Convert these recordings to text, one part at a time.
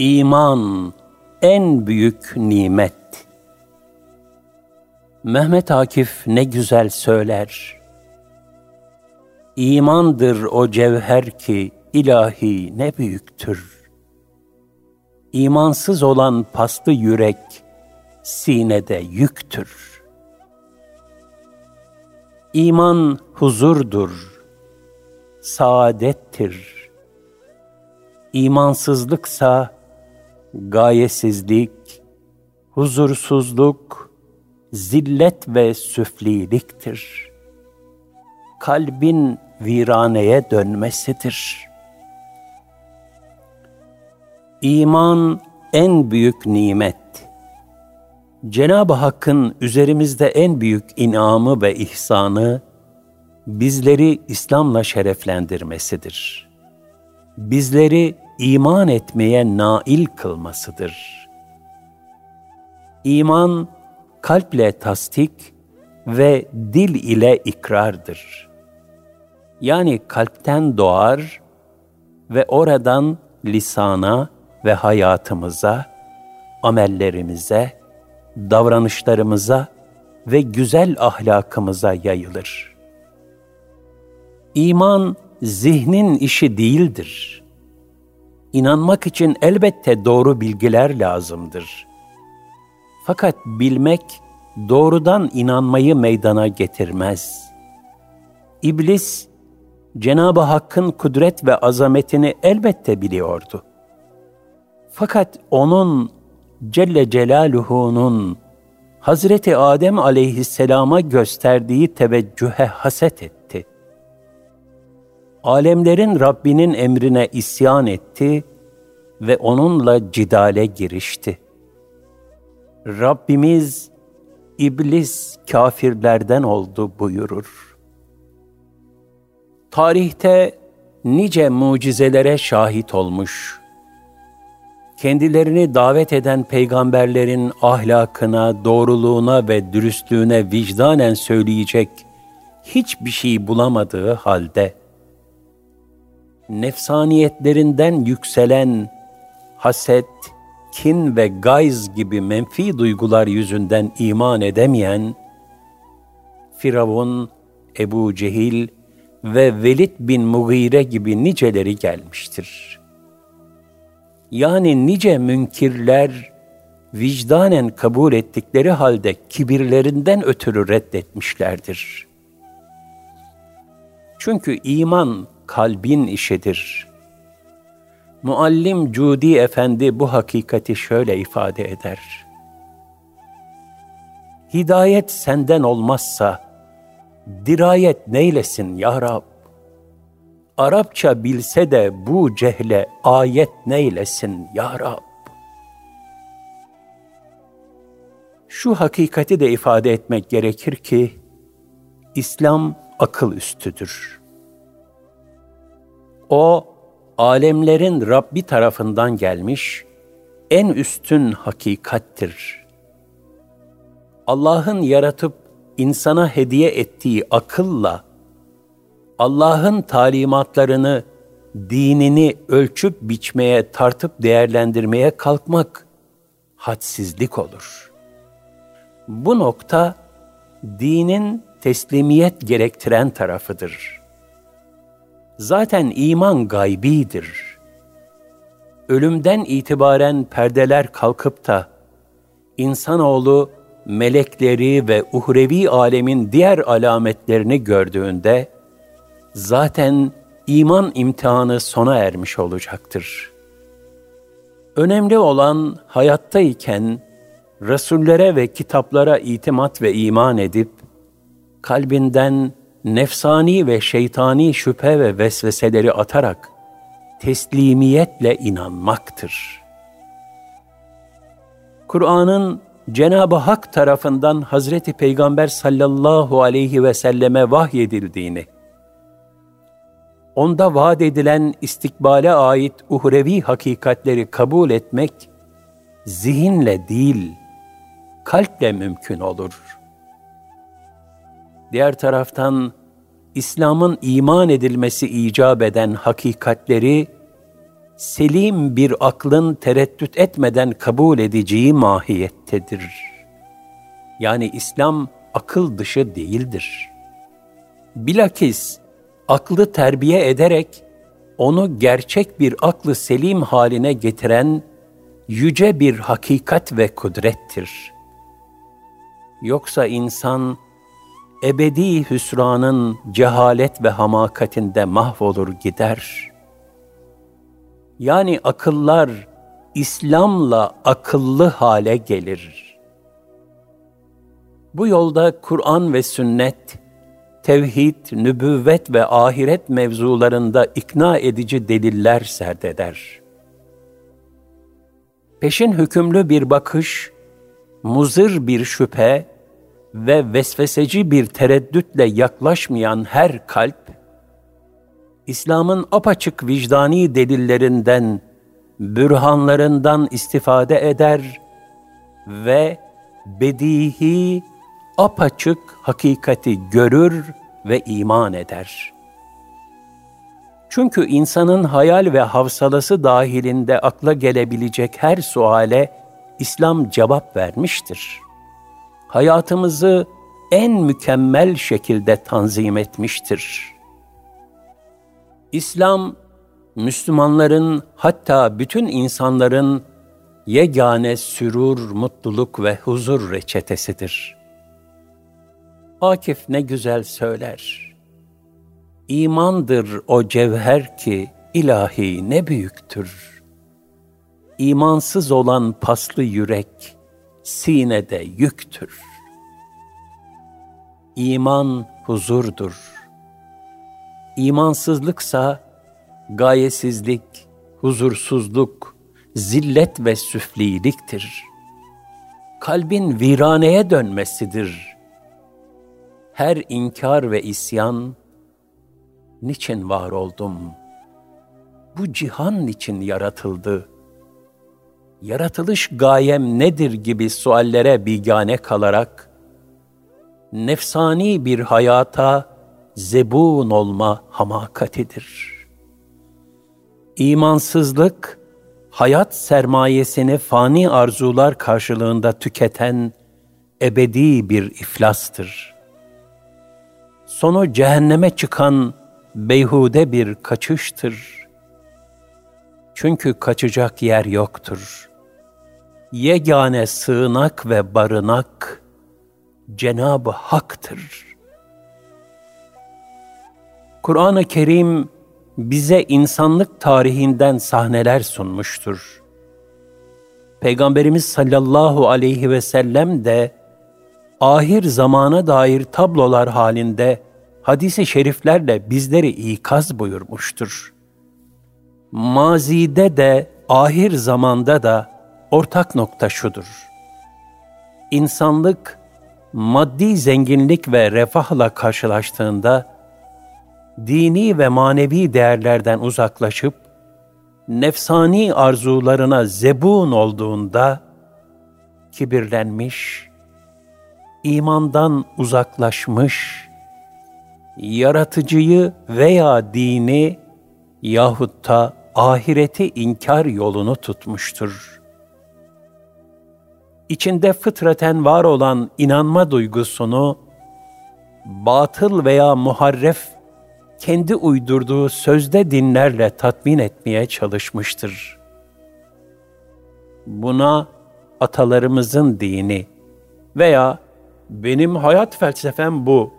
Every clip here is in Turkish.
İman en büyük nimet. Mehmet Akif ne güzel söyler. İmandır o cevher ki ilahi ne büyüktür. İmansız olan paslı yürek sinede yüktür. İman huzurdur, saadettir. İmansızlıksa gayesizlik, huzursuzluk, zillet ve süfliliktir. Kalbin viraneye dönmesidir. İman en büyük nimet. Cenab-ı Hakk'ın üzerimizde en büyük inamı ve ihsanı, bizleri İslam'la şereflendirmesidir. Bizleri iman etmeye nail kılmasıdır. İman, kalple tasdik ve dil ile ikrardır. Yani kalpten doğar ve oradan lisana ve hayatımıza, amellerimize, davranışlarımıza ve güzel ahlakımıza yayılır. İman zihnin işi değildir. İnanmak için elbette doğru bilgiler lazımdır. Fakat bilmek doğrudan inanmayı meydana getirmez. İblis Cenab-ı Hakk'ın kudret ve azametini elbette biliyordu. Fakat onun Celle Celaluhu'nun Hazreti Adem aleyhisselama gösterdiği teveccühe haset etti. Alemlerin Rabbinin emrine isyan etti ve onunla cidale girişti. Rabbimiz, iblis kafirlerden oldu buyurur. Tarihte nice mucizelere şahit olmuş, kendilerini davet eden peygamberlerin ahlakına, doğruluğuna ve dürüstlüğüne vicdanen söyleyecek hiçbir şey bulamadığı halde, nefsaniyetlerinden yükselen haset, kin ve gayz gibi menfi duygular yüzünden iman edemeyen, Firavun, Ebu Cehil ve Velid bin Mugire gibi niceleri gelmiştir. Yani nice münkirler, vicdanen kabul ettikleri halde kibirlerinden ötürü reddetmişlerdir. Çünkü iman kalbin işidir. Muallim Cudi Efendi bu hakikati şöyle ifade eder. Hidayet senden olmazsa, dirayet neylesin ya Rab? Arapça bilse de bu cehle ayet neylesin ya Rab? Şu hakikati de ifade etmek gerekir ki, İslam akıl üstüdür. O, alemlerin Rabbi tarafından gelmiş en üstün hakikattir. Allah'ın yaratıp insana hediye ettiği akılla Allah'ın talimatlarını, dinini ölçüp biçmeye, tartıp değerlendirmeye kalkmak hadsizlik olur. Bu nokta dinin teslimiyet gerektiren tarafıdır. Zaten iman gaybidir. Ölümden itibaren perdeler kalkıp da insanoğlu melekleri ve uhrevi alemin diğer alametlerini gördüğünde zaten iman imtihanı sona ermiş olacaktır. Önemli olan hayattayken Resullere ve kitaplara itimat ve iman edip kalbinden nefsani ve şeytani şüphe ve vesveseleri atarak teslimiyetle inanmaktır. Kur'an'ın Cenab-ı Hak tarafından Hazreti Peygamber sallallahu aleyhi ve selleme vahyedildiğini, onda vaat edilen istikbale ait uhrevi hakikatleri kabul etmek, zihinle değil, kalple mümkün olur. Diğer taraftan, İslam'ın iman edilmesi icap eden hakikatleri, selim bir aklın tereddüt etmeden kabul edeceği mahiyettedir. Yani İslam akıl dışı değildir. Bilakis aklı terbiye ederek onu gerçek bir aklı selim haline getiren yüce bir hakikat ve kudrettir. Yoksa insan ebedi hüsranın cehalet ve hamakatinde mahvolur gider. Yani akıllar İslam'la akıllı hale gelir. Bu yolda Kur'an ve sünnet, tevhid, nübüvvet ve ahiret mevzularında ikna edici deliller serdeder. Peşin hükümlü bir bakış, muzır bir şüphe ve vesveseci bir tereddütle yaklaşmayan her kalp, İslam'ın apaçık vicdani delillerinden, bürhanlarından istifade eder ve bedihi, apaçık hakikati görür ve iman eder. Çünkü insanın hayal ve havsalası dahilinde akla gelebilecek her suale İslam cevap vermiştir. Hayatımızı en mükemmel şekilde tanzim etmiştir. İslam, Müslümanların hatta bütün insanların yegane sürur, mutluluk ve huzur reçetesidir. Akif ne güzel söyler. İmandır o cevher ki ilahi ne büyüktür. İmansız olan paslı yürek sinede yüktür. İman huzurdur. İmansızlıksa gayesizlik, huzursuzluk, zillet ve süfliliktir. Kalbin viraneye dönmesidir. Her inkar ve isyan, niçin var oldum? Bu cihan için yaratıldı. Yaratılış gayem nedir gibi suallere bigane kalarak, nefsani bir hayata zebun olma hamakatidir. İmansızlık, hayat sermayesini fani arzular karşılığında tüketen ebedi bir iflastır. Sonu cehenneme çıkan beyhude bir kaçıştır. Çünkü kaçacak yer yoktur. Yegane sığınak ve barınak Cenab-ı Hak'tır. Kur'an-ı Kerim bize insanlık tarihinden sahneler sunmuştur. Peygamberimiz sallallahu aleyhi ve sellem de ahir zamana dair tablolar halinde hadisi şeriflerle bizleri ikaz buyurmuştur. Mazide de ahir zamanda da ortak nokta şudur. İnsanlık maddi zenginlik ve refahla karşılaştığında dini ve manevi değerlerden uzaklaşıp nefsani arzularına zebun olduğunda kibirlenmiş, imandan uzaklaşmış, yaratıcıyı veya dini yahut da ahireti inkar yolunu tutmuştur. İçinde fıtraten var olan inanma duygusunu batıl veya muharref kendi uydurduğu sözde dinlerle tatmin etmeye çalışmıştır. Buna atalarımızın dini veya benim hayat felsefem bu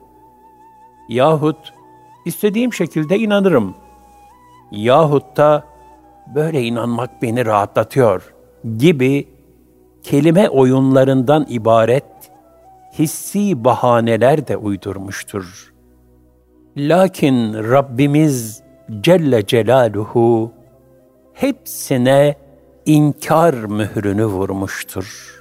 yahut istediğim şekilde inanırım yahut da böyle inanmak beni rahatlatıyor gibi kelime oyunlarından ibaret hissi bahaneler de uydurmuştur.'' Lakin Rabbimiz Celle Celaluhu hepsine inkar mührünü vurmuştur.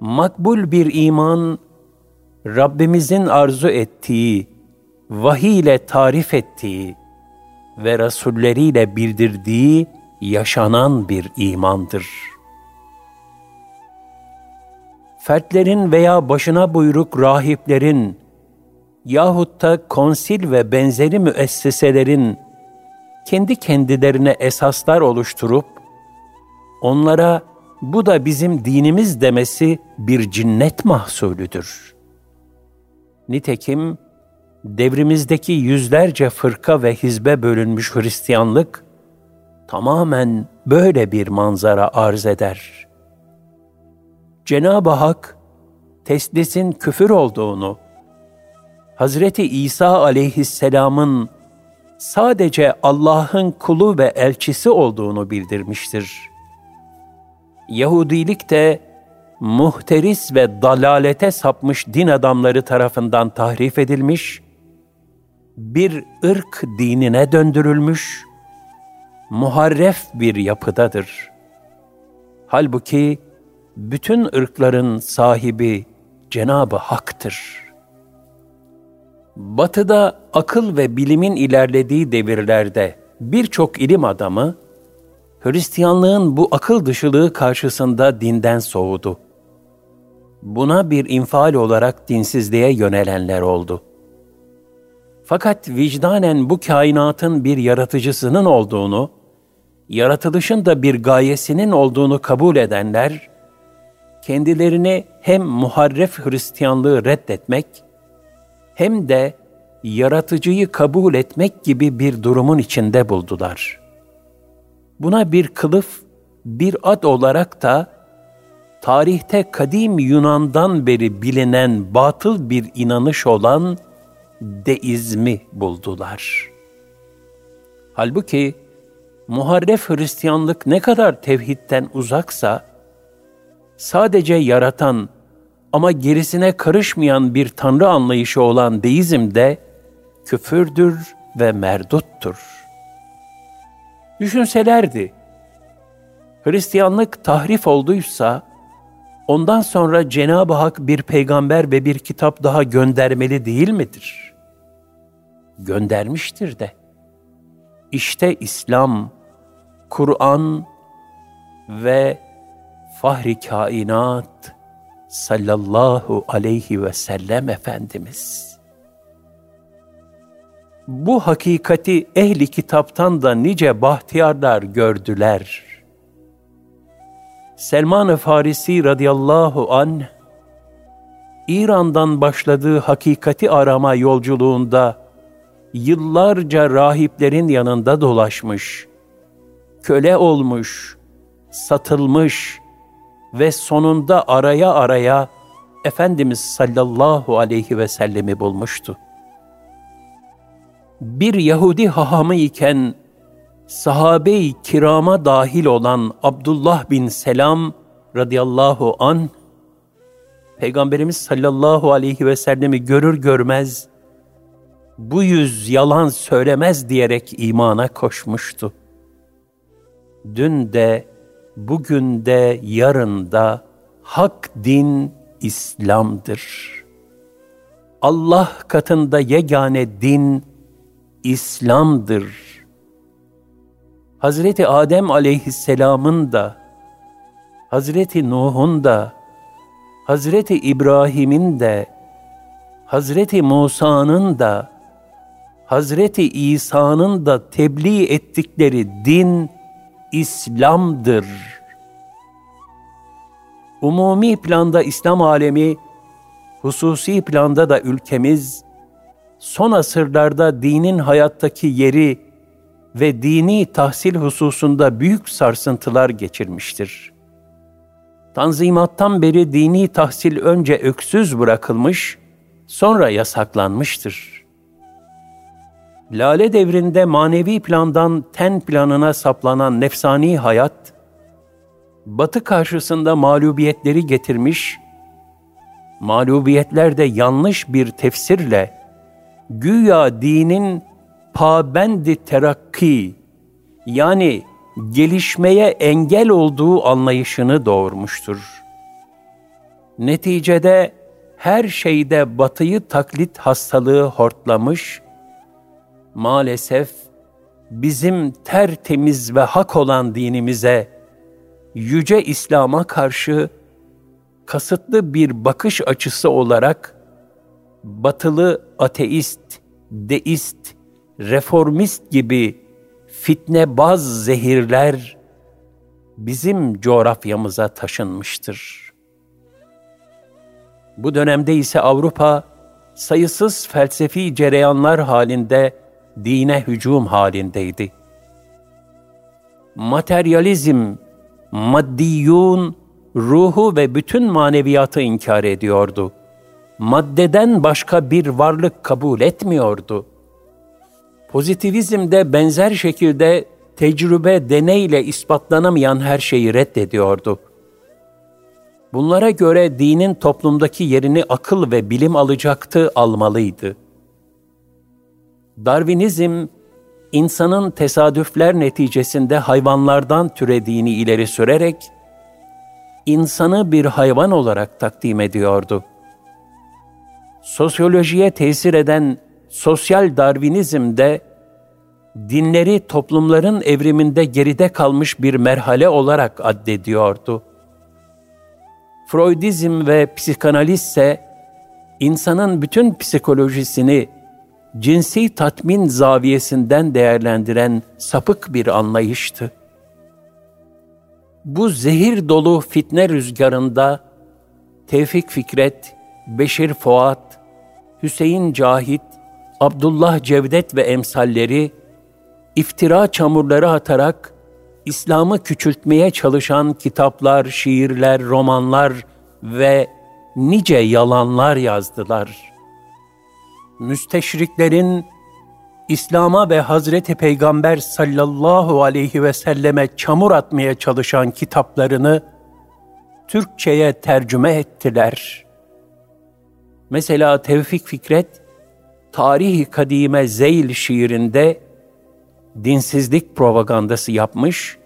Makbul bir iman, Rabbimizin arzu ettiği, vahiy ile tarif ettiği ve rasulleriyle bildirdiği yaşanan bir imandır. fertlerin veya başına buyruk rahiplerin yahut da konsil ve benzeri müesseselerin kendi kendilerine esaslar oluşturup onlara bu da bizim dinimiz demesi bir cinnet mahsulüdür. Nitekim devrimizdeki yüzlerce fırka ve hizbe bölünmüş Hristiyanlık tamamen böyle bir manzara arz eder. Cenab-ı Hak teslisin küfür olduğunu, Hazreti İsa aleyhisselamın sadece Allah'ın kulu ve elçisi olduğunu bildirmiştir. Yahudilik de muhteris ve dalalete sapmış din adamları tarafından tahrif edilmiş, bir ırk dinine döndürülmüş, muharref bir yapıdadır. Halbuki bütün ırkların sahibi Cenabı Hak'tır. Batı'da akıl ve bilimin ilerlediği devirlerde birçok ilim adamı Hristiyanlığın bu akıl dışılığı karşısında dinden soğudu. Buna bir infial olarak dinsizliğe yönelenler oldu. Fakat vicdanen bu kainatın bir yaratıcısının olduğunu, yaratılışın da bir gayesinin olduğunu kabul edenler, kendilerini hem muharref Hristiyanlığı reddetmek, hem de yaratıcıyı kabul etmek gibi bir durumun içinde buldular. Buna bir kılıf, bir ad olarak da tarihte kadim Yunan'dan beri bilinen batıl bir inanış olan deizmi buldular. Halbuki muharref Hristiyanlık ne kadar tevhidten uzaksa, sadece yaratan ama gerisine karışmayan bir tanrı anlayışı olan deizm de küfürdür ve merduttur. Düşünselerdi, Hristiyanlık tahrif olduysa, ondan sonra Cenab-ı Hak bir peygamber ve bir kitap daha göndermeli değil midir? Göndermiştir de. İşte İslam, Kur'an ve fahri kainat sallallahu aleyhi ve sellem Efendimiz. Bu hakikati ehli kitaptan da nice bahtiyarlar gördüler. Selman-ı Farisi radıyallahu an İran'dan başladığı hakikati arama yolculuğunda yıllarca rahiplerin yanında dolaşmış, köle olmuş, satılmış, ve sonunda araya araya Efendimiz sallallahu aleyhi ve sellemi bulmuştu. Bir Yahudi hahamı iken sahabe-i kirama dahil olan Abdullah bin Selam radıyallahu an Peygamberimiz sallallahu aleyhi ve sellemi görür görmez bu yüz yalan söylemez diyerek imana koşmuştu. Dün de bugün de yarın da hak din İslam'dır. Allah katında yegane din İslam'dır. Hazreti Adem aleyhisselamın da, Hazreti Nuh'un da, Hazreti İbrahim'in de, Hazreti Musa'nın da, Hazreti İsa'nın da tebliğ ettikleri din İslam'dır. Umumi planda İslam alemi, hususi planda da ülkemiz, son asırlarda dinin hayattaki yeri ve dini tahsil hususunda büyük sarsıntılar geçirmiştir. Tanzimattan beri dini tahsil önce öksüz bırakılmış, sonra yasaklanmıştır. Lale devrinde manevi plandan ten planına saplanan nefsani hayat, batı karşısında mağlubiyetleri getirmiş, mağlubiyetler de yanlış bir tefsirle, güya dinin pabendi terakki, yani gelişmeye engel olduğu anlayışını doğurmuştur. Neticede her şeyde batıyı taklit hastalığı hortlamış, maalesef bizim tertemiz ve hak olan dinimize, yüce İslam'a karşı kasıtlı bir bakış açısı olarak batılı ateist, deist, reformist gibi fitnebaz zehirler bizim coğrafyamıza taşınmıştır. Bu dönemde ise Avrupa sayısız felsefi cereyanlar halinde dine hücum halindeydi. Materyalizm, maddiyun, ruhu ve bütün maneviyatı inkar ediyordu. Maddeden başka bir varlık kabul etmiyordu. Pozitivizm de benzer şekilde tecrübe, deneyle ispatlanamayan her şeyi reddediyordu. Bunlara göre dinin toplumdaki yerini akıl ve bilim alacaktı, almalıydı. Darwinizm, insanın tesadüfler neticesinde hayvanlardan türediğini ileri sürerek, insanı bir hayvan olarak takdim ediyordu. Sosyolojiye tesir eden sosyal Darwinizm de dinleri toplumların evriminde geride kalmış bir merhale olarak addediyordu. Freudizm ve psikanaliz ise insanın bütün psikolojisini cinsi tatmin zaviyesinden değerlendiren sapık bir anlayıştı. Bu zehir dolu fitne rüzgarında Tevfik Fikret, Beşir Fuat, Hüseyin Cahit, Abdullah Cevdet ve emsalleri iftira çamurları atarak İslam'ı küçültmeye çalışan kitaplar, şiirler, romanlar ve nice yalanlar yazdılar. Müsteşriklerin İslam'a ve Hazreti Peygamber sallallahu aleyhi ve selleme çamur atmaya çalışan kitaplarını Türkçe'ye tercüme ettiler. Mesela Tevfik Fikret, Tarihi Kadime Zeyl şiirinde dinsizlik propagandası yapmış,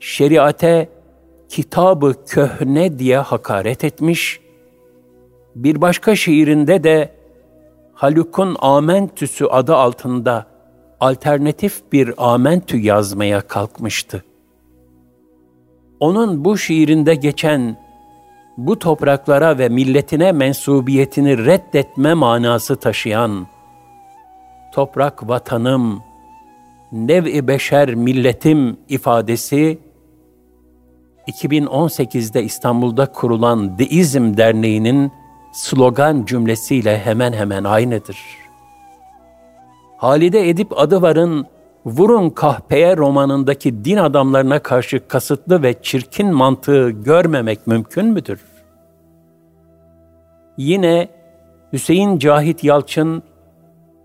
şeriate kitabı köhne diye hakaret etmiş, bir başka şiirinde de Haluk'un Amentüsü adı altında alternatif bir Amentü yazmaya kalkmıştı. Onun bu şiirinde geçen bu topraklara ve milletine mensubiyetini reddetme manası taşıyan toprak vatanım, nev-i beşer milletim ifadesi 2018'de İstanbul'da kurulan Deizm Derneği'nin slogan cümlesiyle hemen hemen aynıdır. Halide Edip Adıvar'ın Vurun Kahpeye romanındaki din adamlarına karşı kasıtlı ve çirkin mantığı görmemek mümkün müdür? Yine Hüseyin Cahit Yalçın,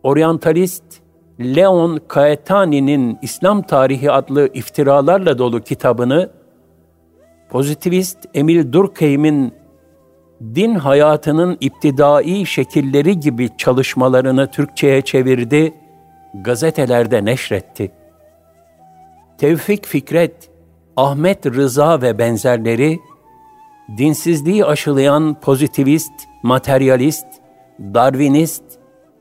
oryantalist Leon Caetani'nin İslam Tarihi adlı iftiralarla dolu kitabını, pozitivist Emil Durkheim'in din hayatının iptidai şekilleri gibi çalışmalarını Türkçe'ye çevirdi, gazetelerde neşretti. Tevfik Fikret, Ahmet Rıza ve benzerleri, dinsizliği aşılayan pozitivist, materyalist, darwinist,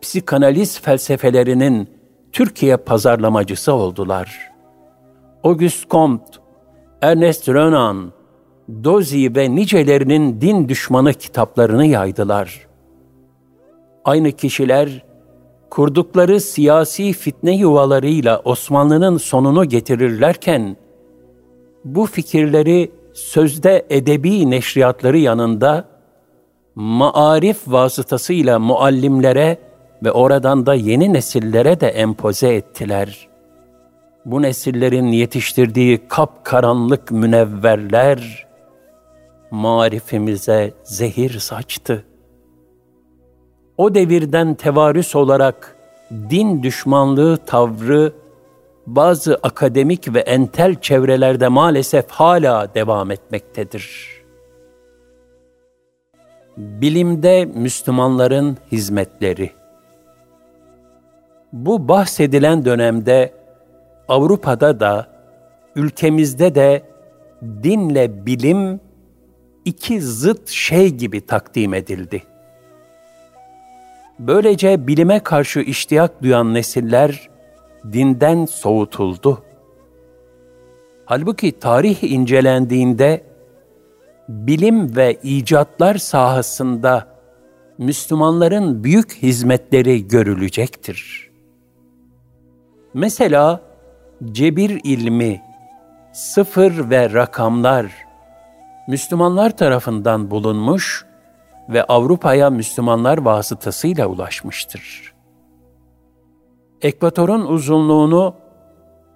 psikanaliz felsefelerinin Türkiye pazarlamacısı oldular. Auguste Comte, Ernest Renan, Dozi ve nicelerinin din düşmanı kitaplarını yaydılar. Aynı kişiler, kurdukları siyasi fitne yuvalarıyla Osmanlı'nın sonunu getirirlerken, bu fikirleri sözde edebi neşriyatları yanında, maarif vasıtasıyla muallimlere ve oradan da yeni nesillere de empoze ettiler. Bu nesillerin yetiştirdiği kapkaranlık münevverler, marifimize zehir saçtı. O devirden tevarüs olarak din düşmanlığı tavrı bazı akademik ve entel çevrelerde maalesef hala devam etmektedir. Bilimde Müslümanların hizmetleri Bu bahsedilen dönemde Avrupa'da da ülkemizde de dinle bilim iki zıt şey gibi takdim edildi. Böylece bilime karşı iştiyak duyan nesiller dinden soğutuldu. Halbuki tarih incelendiğinde bilim ve icatlar sahasında Müslümanların büyük hizmetleri görülecektir. Mesela cebir ilmi, sıfır ve rakamlar Müslümanlar tarafından bulunmuş ve Avrupa'ya Müslümanlar vasıtasıyla ulaşmıştır. Ekvatorun uzunluğunu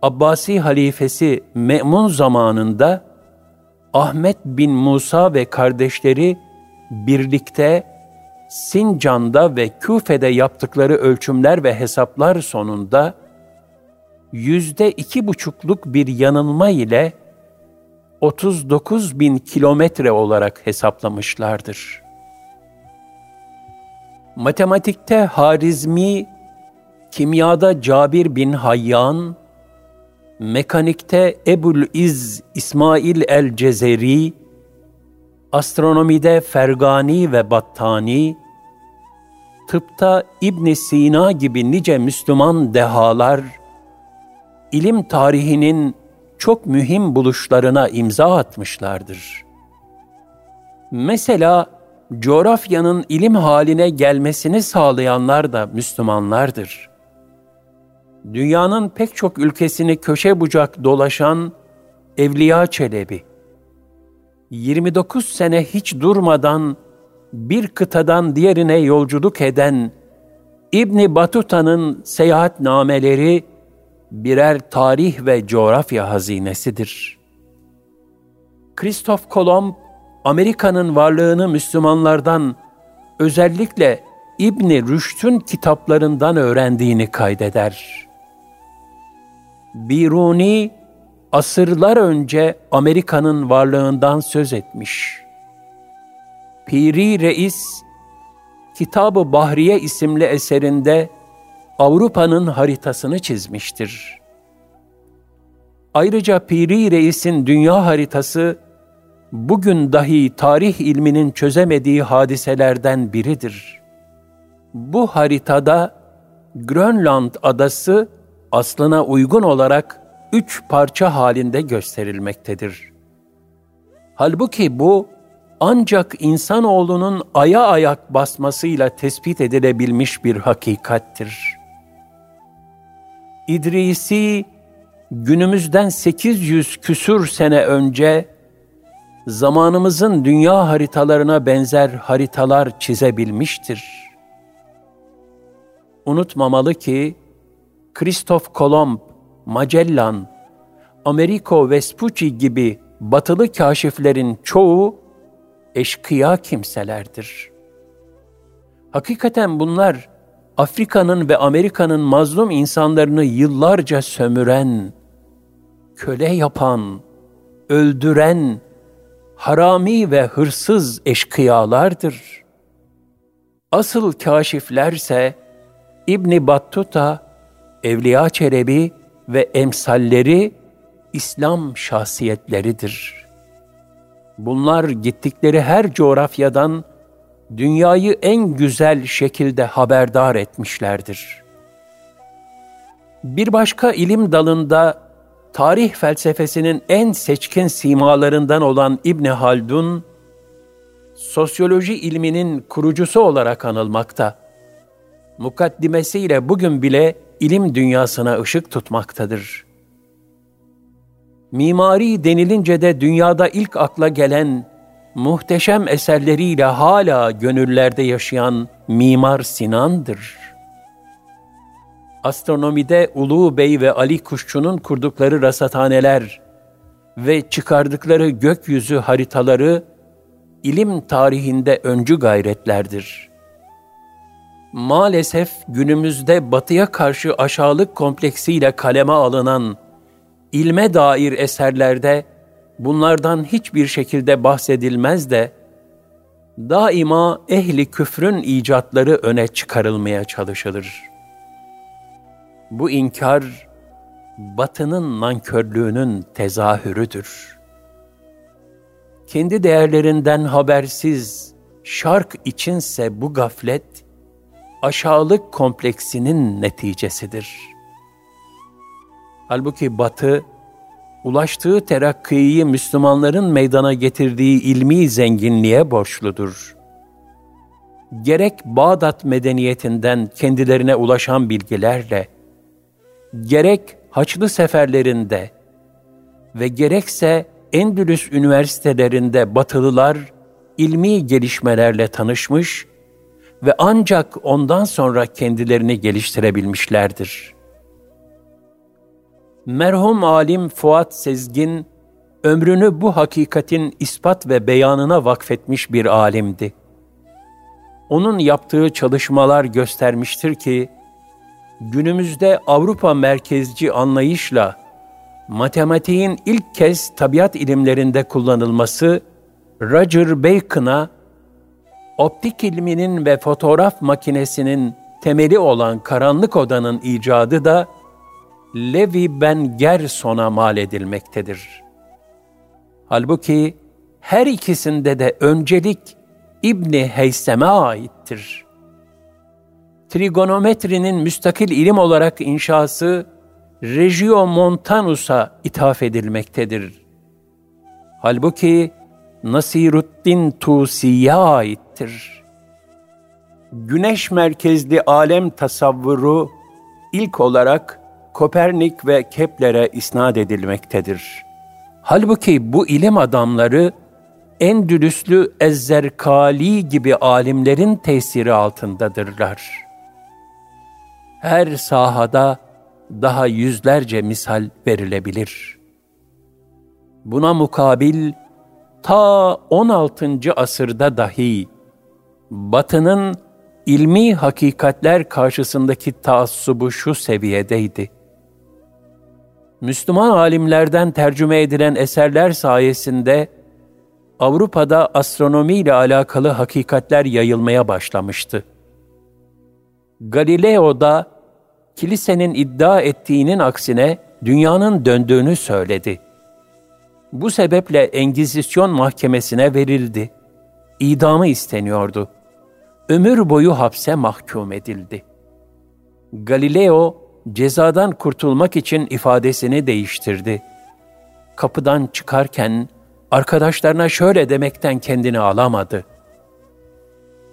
Abbasi halifesi Me'mun zamanında Ahmet bin Musa ve kardeşleri birlikte Sincan'da ve Küfe'de yaptıkları ölçümler ve hesaplar sonunda yüzde iki buçukluk bir yanılma ile 39 bin kilometre olarak hesaplamışlardır. Matematikte Harizmi, kimyada Cabir bin Hayyan, mekanikte Ebul İz İsmail el Cezeri, astronomide Fergani ve Battani, tıpta İbn Sina gibi nice Müslüman dehalar, ilim tarihinin çok mühim buluşlarına imza atmışlardır. Mesela coğrafyanın ilim haline gelmesini sağlayanlar da Müslümanlardır. Dünyanın pek çok ülkesini köşe bucak dolaşan Evliya Çelebi, 29 sene hiç durmadan bir kıtadan diğerine yolculuk eden İbni Batuta'nın seyahatnameleri birer tarih ve coğrafya hazinesidir. Kristof Kolomb, Amerika'nın varlığını Müslümanlardan, özellikle İbni Rüşd'ün kitaplarından öğrendiğini kaydeder. Biruni, asırlar önce Amerika'nın varlığından söz etmiş. Piri Reis, Kitab-ı Bahriye isimli eserinde Avrupa'nın haritasını çizmiştir. Ayrıca Piri Reis'in dünya haritası, bugün dahi tarih ilminin çözemediği hadiselerden biridir. Bu haritada Grönland adası aslına uygun olarak üç parça halinde gösterilmektedir. Halbuki bu ancak insanoğlunun aya ayak basmasıyla tespit edilebilmiş bir hakikattir. İdrisi günümüzden 800 küsur sene önce zamanımızın dünya haritalarına benzer haritalar çizebilmiştir. Unutmamalı ki Kristof Kolomb, Magellan, Americo Vespucci gibi batılı kaşiflerin çoğu eşkıya kimselerdir. Hakikaten bunlar Afrika'nın ve Amerika'nın mazlum insanlarını yıllarca sömüren, köle yapan, öldüren, harami ve hırsız eşkıyalardır. Asıl kaşiflerse İbni Battuta, Evliya Çelebi ve emsalleri İslam şahsiyetleridir. Bunlar gittikleri her coğrafyadan dünyayı en güzel şekilde haberdar etmişlerdir. Bir başka ilim dalında tarih felsefesinin en seçkin simalarından olan İbni Haldun, sosyoloji ilminin kurucusu olarak anılmakta. Mukaddimesiyle bugün bile ilim dünyasına ışık tutmaktadır. Mimari denilince de dünyada ilk akla gelen muhteşem eserleriyle hala gönüllerde yaşayan Mimar Sinan'dır. Astronomide Ulu Bey ve Ali Kuşçu'nun kurdukları rasathaneler ve çıkardıkları gökyüzü haritaları ilim tarihinde öncü gayretlerdir. Maalesef günümüzde batıya karşı aşağılık kompleksiyle kaleme alınan ilme dair eserlerde bunlardan hiçbir şekilde bahsedilmez de daima ehli küfrün icatları öne çıkarılmaya çalışılır. Bu inkar batının nankörlüğünün tezahürüdür. Kendi değerlerinden habersiz şark içinse bu gaflet aşağılık kompleksinin neticesidir. Halbuki batı ulaştığı terakkiyi Müslümanların meydana getirdiği ilmi zenginliğe borçludur. Gerek Bağdat medeniyetinden kendilerine ulaşan bilgilerle, gerek Haçlı seferlerinde ve gerekse Endülüs üniversitelerinde Batılılar ilmi gelişmelerle tanışmış ve ancak ondan sonra kendilerini geliştirebilmişlerdir. Merhum alim Fuat Sezgin, ömrünü bu hakikatin ispat ve beyanına vakfetmiş bir alimdi. Onun yaptığı çalışmalar göstermiştir ki, günümüzde Avrupa merkezci anlayışla matematiğin ilk kez tabiat ilimlerinde kullanılması, Roger Bacon'a optik ilminin ve fotoğraf makinesinin temeli olan karanlık odanın icadı da Levi Ben Gerson'a mal edilmektedir. Halbuki her ikisinde de öncelik İbni Heysem'e aittir. Trigonometrinin müstakil ilim olarak inşası Regio Montanus'a ithaf edilmektedir. Halbuki Nasiruddin Tusi'ye aittir. Güneş merkezli alem tasavvuru ilk olarak Kopernik ve Kepler'e isnat edilmektedir. Halbuki bu ilim adamları Endülüslü Ezzerkali gibi alimlerin tesiri altındadırlar. Her sahada daha yüzlerce misal verilebilir. Buna mukabil ta 16. asırda dahi Batı'nın ilmi hakikatler karşısındaki taassubu şu seviyedeydi. Müslüman alimlerden tercüme edilen eserler sayesinde Avrupa'da astronomi ile alakalı hakikatler yayılmaya başlamıştı. Galileo da kilisenin iddia ettiğinin aksine dünyanın döndüğünü söyledi. Bu sebeple Engizisyon mahkemesine verildi. İdamı isteniyordu. Ömür boyu hapse mahkum edildi. Galileo cezadan kurtulmak için ifadesini değiştirdi. Kapıdan çıkarken arkadaşlarına şöyle demekten kendini alamadı.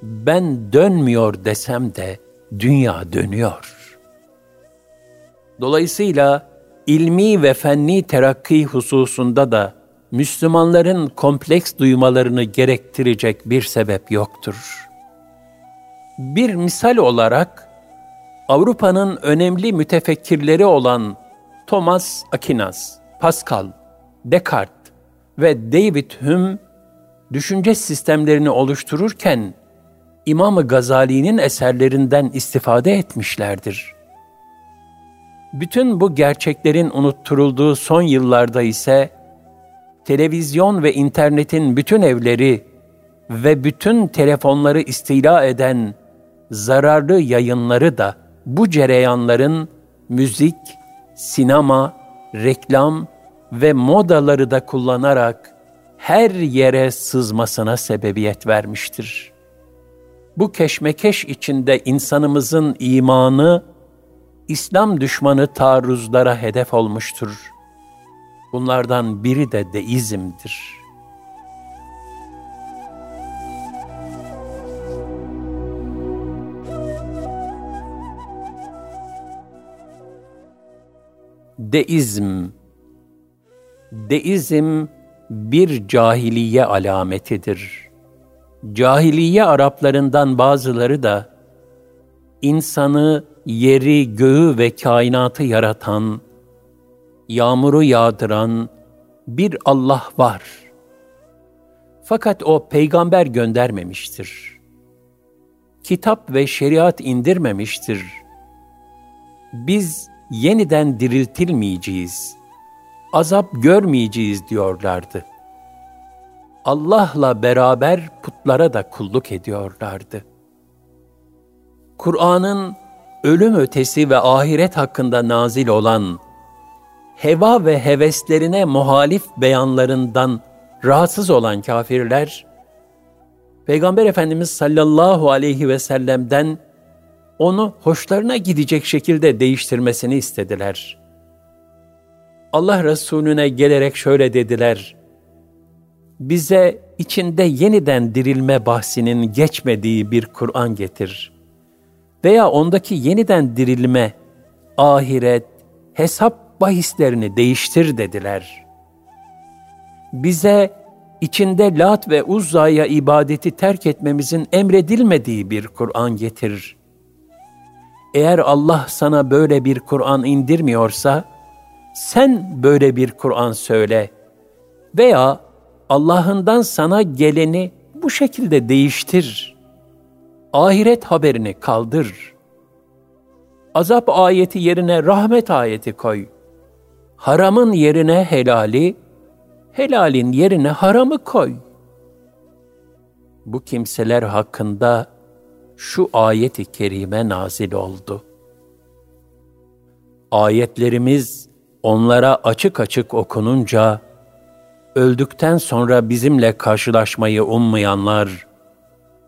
Ben dönmüyor desem de dünya dönüyor. Dolayısıyla ilmi ve fenni terakki hususunda da Müslümanların kompleks duymalarını gerektirecek bir sebep yoktur. Bir misal olarak Avrupa'nın önemli mütefekkirleri olan Thomas Aquinas, Pascal, Descartes ve David Hume düşünce sistemlerini oluştururken İmam Gazali'nin eserlerinden istifade etmişlerdir. Bütün bu gerçeklerin unutturulduğu son yıllarda ise televizyon ve internetin bütün evleri ve bütün telefonları istila eden zararlı yayınları da bu cereyanların müzik, sinema, reklam ve modaları da kullanarak her yere sızmasına sebebiyet vermiştir. Bu keşmekeş içinde insanımızın imanı İslam düşmanı taarruzlara hedef olmuştur. Bunlardan biri de deizmdir. Deizm Deizm bir cahiliye alametidir. Cahiliye Araplarından bazıları da insanı yeri, göğü ve kainatı yaratan, yağmuru yağdıran bir Allah var. Fakat o peygamber göndermemiştir. Kitap ve şeriat indirmemiştir. Biz yeniden diriltilmeyeceğiz. Azap görmeyeceğiz diyorlardı. Allah'la beraber putlara da kulluk ediyorlardı. Kur'an'ın ölüm ötesi ve ahiret hakkında nazil olan heva ve heveslerine muhalif beyanlarından rahatsız olan kafirler, Peygamber Efendimiz sallallahu aleyhi ve sellem'den onu hoşlarına gidecek şekilde değiştirmesini istediler. Allah Resulüne gelerek şöyle dediler. Bize içinde yeniden dirilme bahsinin geçmediği bir Kur'an getir. Veya ondaki yeniden dirilme, ahiret, hesap bahislerini değiştir dediler. Bize içinde Lat ve Uzza'ya ibadeti terk etmemizin emredilmediği bir Kur'an getir. Eğer Allah sana böyle bir Kur'an indirmiyorsa, sen böyle bir Kur'an söyle veya Allah'ından sana geleni bu şekilde değiştir. Ahiret haberini kaldır. Azap ayeti yerine rahmet ayeti koy. Haramın yerine helali, helalin yerine haramı koy. Bu kimseler hakkında şu ayeti kerime nazil oldu. Ayetlerimiz onlara açık açık okununca, öldükten sonra bizimle karşılaşmayı ummayanlar,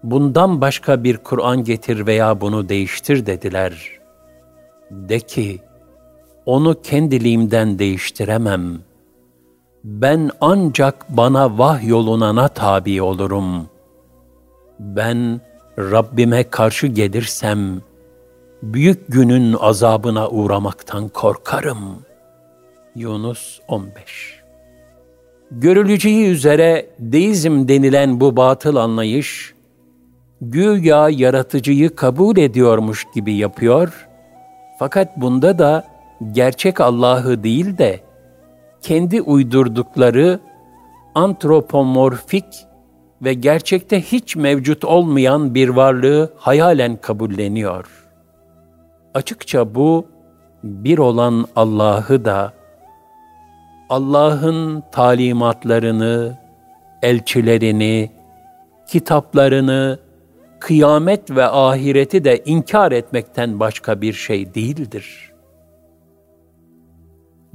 bundan başka bir Kur'an getir veya bunu değiştir dediler. De ki, onu kendiliğimden değiştiremem. Ben ancak bana vah yolunana tabi olurum. Ben Rabbime karşı gelirsem, büyük günün azabına uğramaktan korkarım. Yunus 15 Görüleceği üzere deizm denilen bu batıl anlayış, güya yaratıcıyı kabul ediyormuş gibi yapıyor, fakat bunda da gerçek Allah'ı değil de, kendi uydurdukları antropomorfik ve gerçekte hiç mevcut olmayan bir varlığı hayalen kabulleniyor. Açıkça bu, bir olan Allah'ı da, Allah'ın talimatlarını, elçilerini, kitaplarını, kıyamet ve ahireti de inkar etmekten başka bir şey değildir.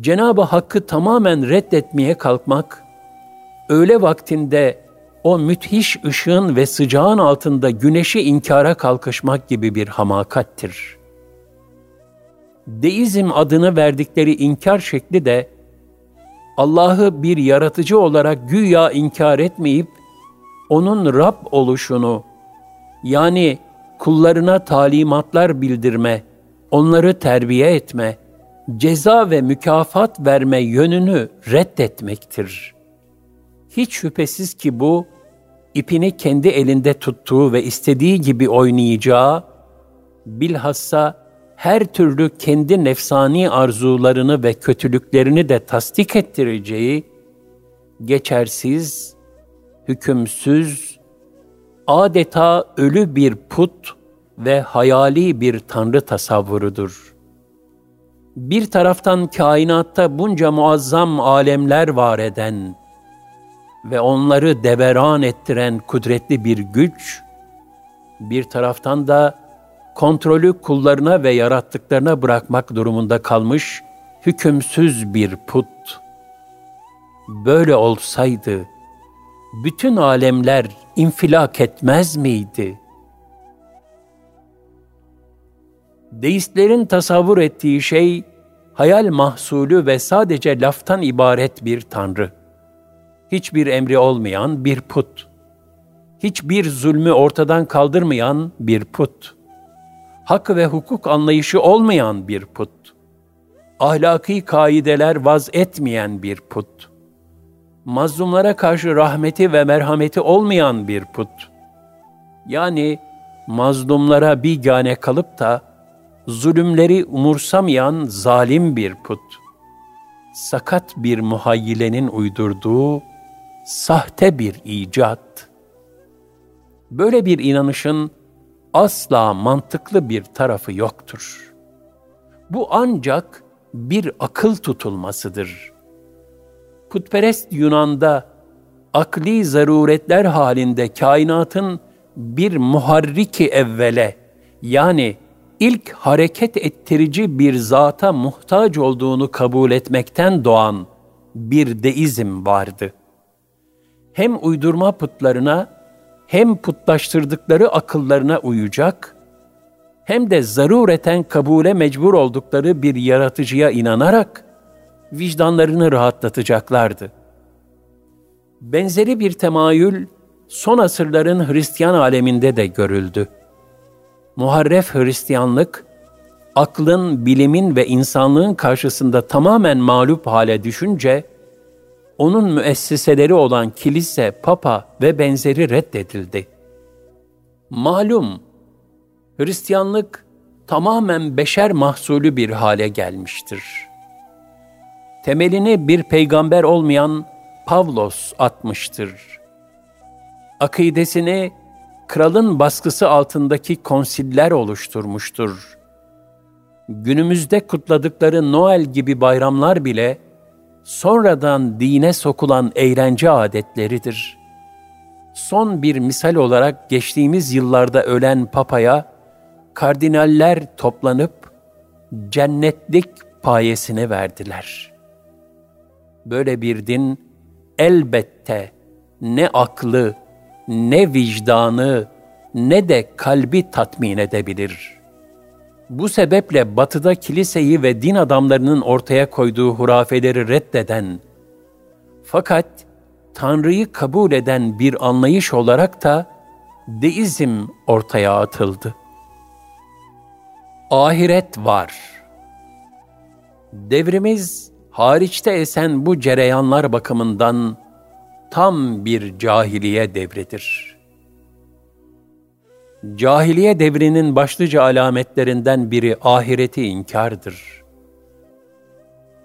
Cenab-ı Hakk'ı tamamen reddetmeye kalkmak, öğle vaktinde o müthiş ışığın ve sıcağın altında güneşi inkara kalkışmak gibi bir hamakattir. Deizm adını verdikleri inkar şekli de, Allah'ı bir yaratıcı olarak güya inkar etmeyip, onun Rab oluşunu, yani kullarına talimatlar bildirme, onları terbiye etme, ceza ve mükafat verme yönünü reddetmektir. Hiç şüphesiz ki bu, ipini kendi elinde tuttuğu ve istediği gibi oynayacağı, bilhassa her türlü kendi nefsani arzularını ve kötülüklerini de tasdik ettireceği, geçersiz, hükümsüz, adeta ölü bir put ve hayali bir tanrı tasavvurudur. Bir taraftan kainatta bunca muazzam alemler var eden ve onları deveran ettiren kudretli bir güç, bir taraftan da kontrolü kullarına ve yarattıklarına bırakmak durumunda kalmış hükümsüz bir put. Böyle olsaydı bütün alemler infilak etmez miydi? Deistlerin tasavvur ettiği şey hayal mahsulü ve sadece laftan ibaret bir tanrı. Hiçbir emri olmayan bir put. Hiçbir zulmü ortadan kaldırmayan bir put hak ve hukuk anlayışı olmayan bir put. Ahlaki kaideler vaz etmeyen bir put. Mazlumlara karşı rahmeti ve merhameti olmayan bir put. Yani mazlumlara bir gane kalıp da zulümleri umursamayan zalim bir put. Sakat bir muhayyilenin uydurduğu sahte bir icat. Böyle bir inanışın asla mantıklı bir tarafı yoktur. Bu ancak bir akıl tutulmasıdır. Putperest Yunan'da akli zaruretler halinde kainatın bir muharriki evvele yani ilk hareket ettirici bir zata muhtaç olduğunu kabul etmekten doğan bir deizm vardı. Hem uydurma putlarına hem putlaştırdıkları akıllarına uyacak, hem de zarureten kabule mecbur oldukları bir yaratıcıya inanarak, vicdanlarını rahatlatacaklardı. Benzeri bir temayül son asırların Hristiyan aleminde de görüldü. Muharref Hristiyanlık, aklın, bilimin ve insanlığın karşısında tamamen mağlup hale düşünce, onun müesseseleri olan kilise, papa ve benzeri reddedildi. Malum, Hristiyanlık tamamen beşer mahsulü bir hale gelmiştir. Temelini bir peygamber olmayan Pavlos atmıştır. Akidesini kralın baskısı altındaki konsiller oluşturmuştur. Günümüzde kutladıkları Noel gibi bayramlar bile sonradan dine sokulan eğlence adetleridir. Son bir misal olarak geçtiğimiz yıllarda ölen papaya kardinaller toplanıp cennetlik payesini verdiler. Böyle bir din elbette ne aklı, ne vicdanı, ne de kalbi tatmin edebilir. Bu sebeple batıda kiliseyi ve din adamlarının ortaya koyduğu hurafeleri reddeden, fakat Tanrı'yı kabul eden bir anlayış olarak da deizm ortaya atıldı. Ahiret var. Devrimiz hariçte esen bu cereyanlar bakımından tam bir cahiliye devridir. Cahiliye devrinin başlıca alametlerinden biri ahireti inkardır.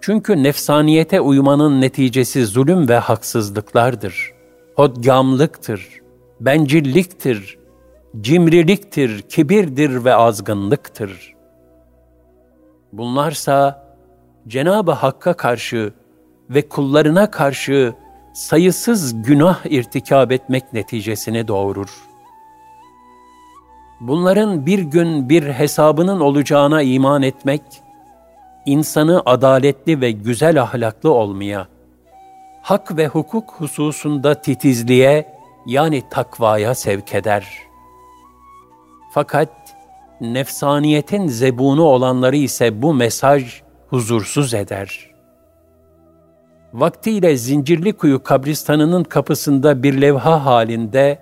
Çünkü nefsaniyete uymanın neticesi zulüm ve haksızlıklardır. Hodgamlıktır, bencilliktir, cimriliktir, kibirdir ve azgınlıktır. Bunlarsa Cenab-ı Hakk'a karşı ve kullarına karşı sayısız günah irtikab etmek neticesini doğurur. Bunların bir gün bir hesabının olacağına iman etmek, insanı adaletli ve güzel ahlaklı olmaya, hak ve hukuk hususunda titizliğe yani takvaya sevk eder. Fakat nefsaniyetin zebunu olanları ise bu mesaj huzursuz eder.'' vaktiyle Zincirlikuyu kabristanının kapısında bir levha halinde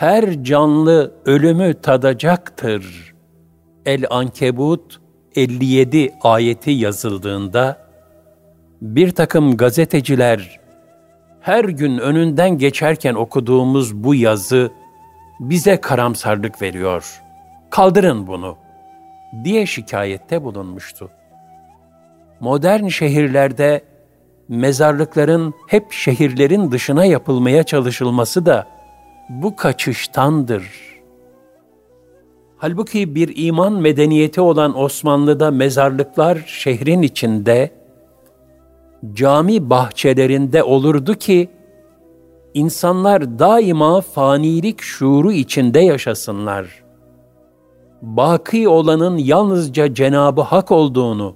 her canlı ölümü tadacaktır. El Ankebut 57 ayeti yazıldığında bir takım gazeteciler her gün önünden geçerken okuduğumuz bu yazı bize karamsarlık veriyor. Kaldırın bunu diye şikayette bulunmuştu. Modern şehirlerde mezarlıkların hep şehirlerin dışına yapılmaya çalışılması da bu kaçıştandır. Halbuki bir iman medeniyeti olan Osmanlı'da mezarlıklar şehrin içinde, cami bahçelerinde olurdu ki, insanlar daima fanilik şuuru içinde yaşasınlar. Baki olanın yalnızca Cenabı Hak olduğunu,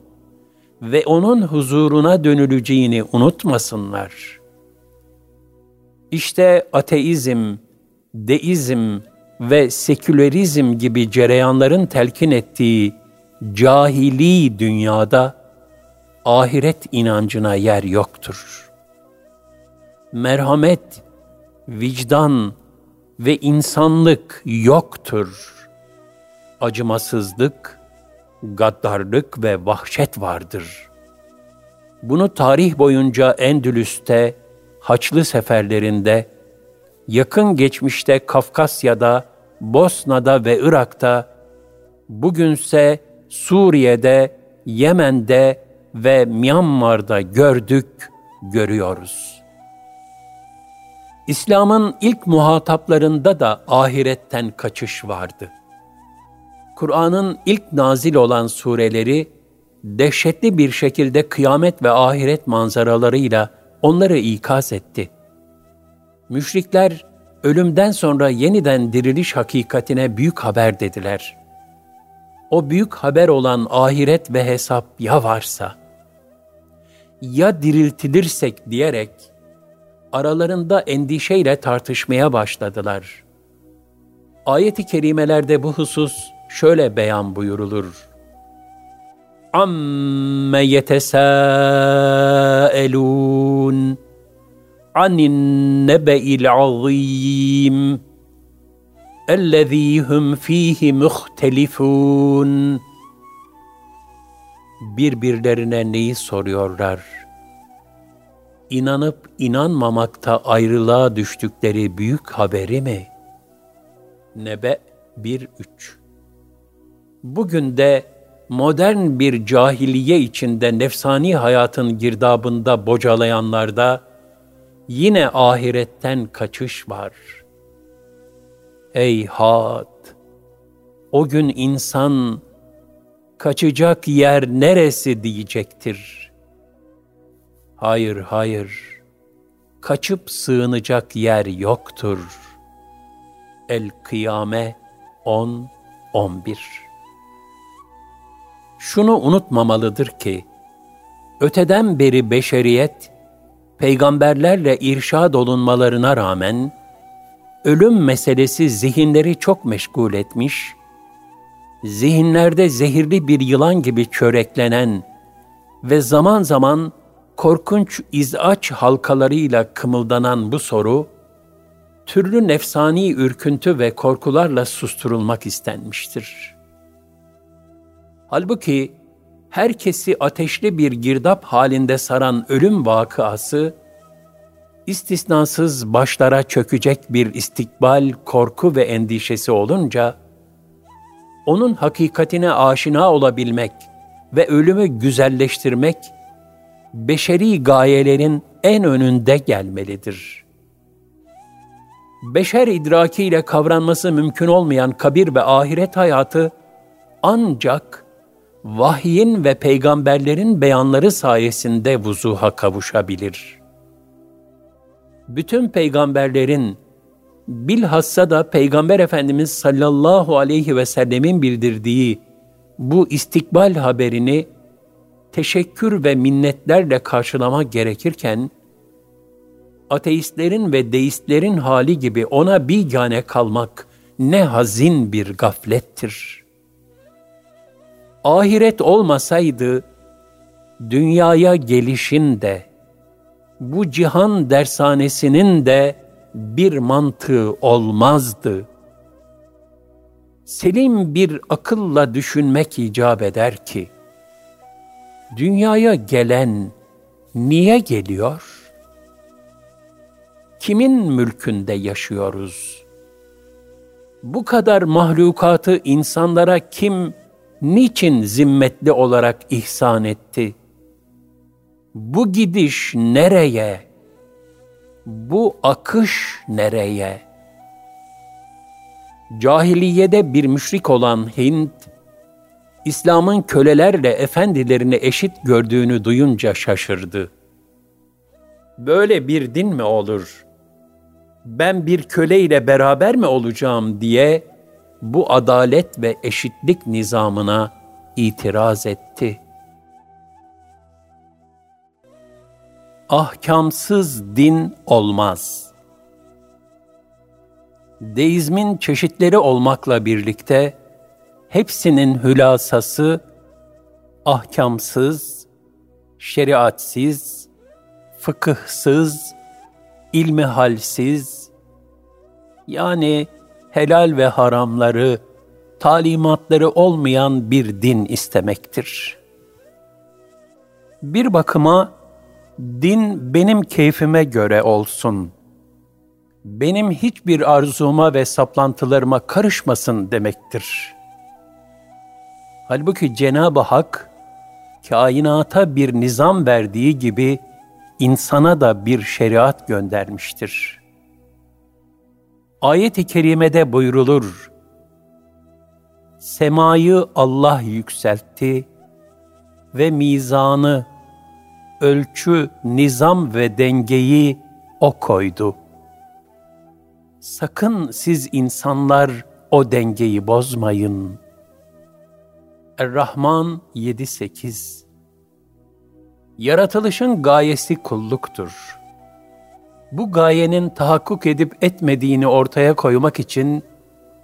ve onun huzuruna dönüleceğini unutmasınlar. İşte ateizm, deizm ve sekülerizm gibi cereyanların telkin ettiği cahili dünyada ahiret inancına yer yoktur. Merhamet, vicdan ve insanlık yoktur. Acımasızlık, gaddarlık ve vahşet vardır. Bunu tarih boyunca Endülüs'te, Haçlı seferlerinde, yakın geçmişte Kafkasya'da, Bosna'da ve Irak'ta, bugünse Suriye'de, Yemen'de ve Myanmar'da gördük, görüyoruz. İslam'ın ilk muhataplarında da ahiretten kaçış vardı.'' Kur'an'ın ilk nazil olan sureleri dehşetli bir şekilde kıyamet ve ahiret manzaralarıyla onları ikaz etti. Müşrikler ölümden sonra yeniden diriliş hakikatine büyük haber dediler. O büyük haber olan ahiret ve hesap ya varsa, ya diriltilirsek diyerek aralarında endişeyle tartışmaya başladılar. Ayet-i kerimelerde bu husus şöyle beyan buyurulur. Amme yetesâelûn anin nebe'il azim ellezî hum fîhi birbirlerine neyi soruyorlar? İnanıp inanmamakta ayrılığa düştükleri büyük haberi mi? Nebe 1-3 Bugün de modern bir cahiliye içinde nefsani hayatın girdabında bocalayanlarda, yine ahiretten kaçış var.'' Ey hat! O gün insan kaçacak yer neresi diyecektir. Hayır, hayır. Kaçıp sığınacak yer yoktur. El Kıyame 10 11 Şunu unutmamalıdır ki öteden beri beşeriyet peygamberlerle irşad olunmalarına rağmen ölüm meselesi zihinleri çok meşgul etmiş, zihinlerde zehirli bir yılan gibi çöreklenen ve zaman zaman korkunç izaç halkalarıyla kımıldanan bu soru, türlü nefsani ürküntü ve korkularla susturulmak istenmiştir. Halbuki herkesi ateşli bir girdap halinde saran ölüm vakıası, istisnasız başlara çökecek bir istikbal, korku ve endişesi olunca, onun hakikatine aşina olabilmek ve ölümü güzelleştirmek, beşeri gayelerin en önünde gelmelidir. Beşer idrakiyle kavranması mümkün olmayan kabir ve ahiret hayatı, ancak vahyin ve peygamberlerin beyanları sayesinde vuzuha kavuşabilir.'' bütün peygamberlerin bilhassa da Peygamber Efendimiz sallallahu aleyhi ve sellemin bildirdiği bu istikbal haberini teşekkür ve minnetlerle karşılamak gerekirken, ateistlerin ve deistlerin hali gibi ona bigane kalmak ne hazin bir gaflettir. Ahiret olmasaydı, dünyaya gelişin de, bu cihan dershanesinin de bir mantığı olmazdı. Selim bir akılla düşünmek icap eder ki, dünyaya gelen niye geliyor? Kimin mülkünde yaşıyoruz? Bu kadar mahlukatı insanlara kim, niçin zimmetli olarak ihsan etti?'' Bu gidiş nereye? Bu akış nereye? Cahiliyede bir müşrik olan Hint, İslam'ın kölelerle efendilerini eşit gördüğünü duyunca şaşırdı. Böyle bir din mi olur? Ben bir köle ile beraber mi olacağım diye bu adalet ve eşitlik nizamına itiraz etti.'' ahkamsız din olmaz. Deizmin çeşitleri olmakla birlikte hepsinin hülasası ahkamsız, şeriatsiz, fıkıhsız, ilmihalsiz, yani helal ve haramları, talimatları olmayan bir din istemektir. Bir bakıma din benim keyfime göre olsun. Benim hiçbir arzuma ve saplantılarıma karışmasın demektir. Halbuki Cenab-ı Hak, kainata bir nizam verdiği gibi insana da bir şeriat göndermiştir. Ayet-i kerimede buyrulur, Semayı Allah yükseltti ve mizanı ölçü, nizam ve dengeyi O koydu. Sakın siz insanlar o dengeyi bozmayın. Er-Rahman 7-8 Yaratılışın gayesi kulluktur. Bu gayenin tahakkuk edip etmediğini ortaya koymak için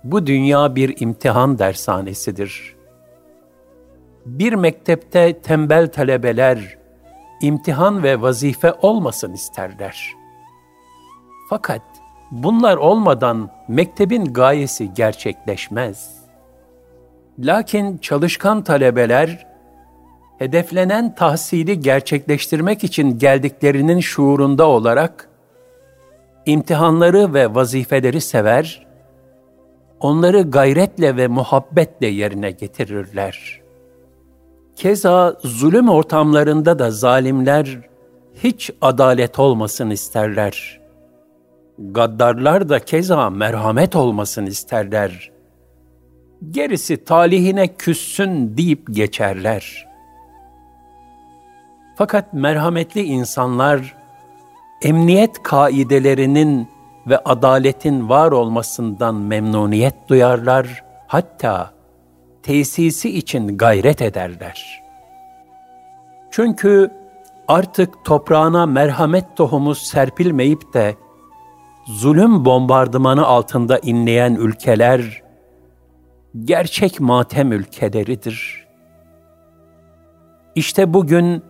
bu dünya bir imtihan dershanesidir. bir mektepte tembel talebeler imtihan ve vazife olmasın isterler. Fakat bunlar olmadan mektebin gayesi gerçekleşmez. Lakin çalışkan talebeler hedeflenen tahsili gerçekleştirmek için geldiklerinin şuurunda olarak imtihanları ve vazifeleri sever, onları gayretle ve muhabbetle yerine getirirler. Keza zulüm ortamlarında da zalimler hiç adalet olmasın isterler. Gaddarlar da keza merhamet olmasın isterler. Gerisi talihine küssün deyip geçerler. Fakat merhametli insanlar emniyet kaidelerinin ve adaletin var olmasından memnuniyet duyarlar, hatta tesisi için gayret ederler. Çünkü artık toprağına merhamet tohumu serpilmeyip de zulüm bombardımanı altında inleyen ülkeler gerçek matem ülkeleridir. İşte bugün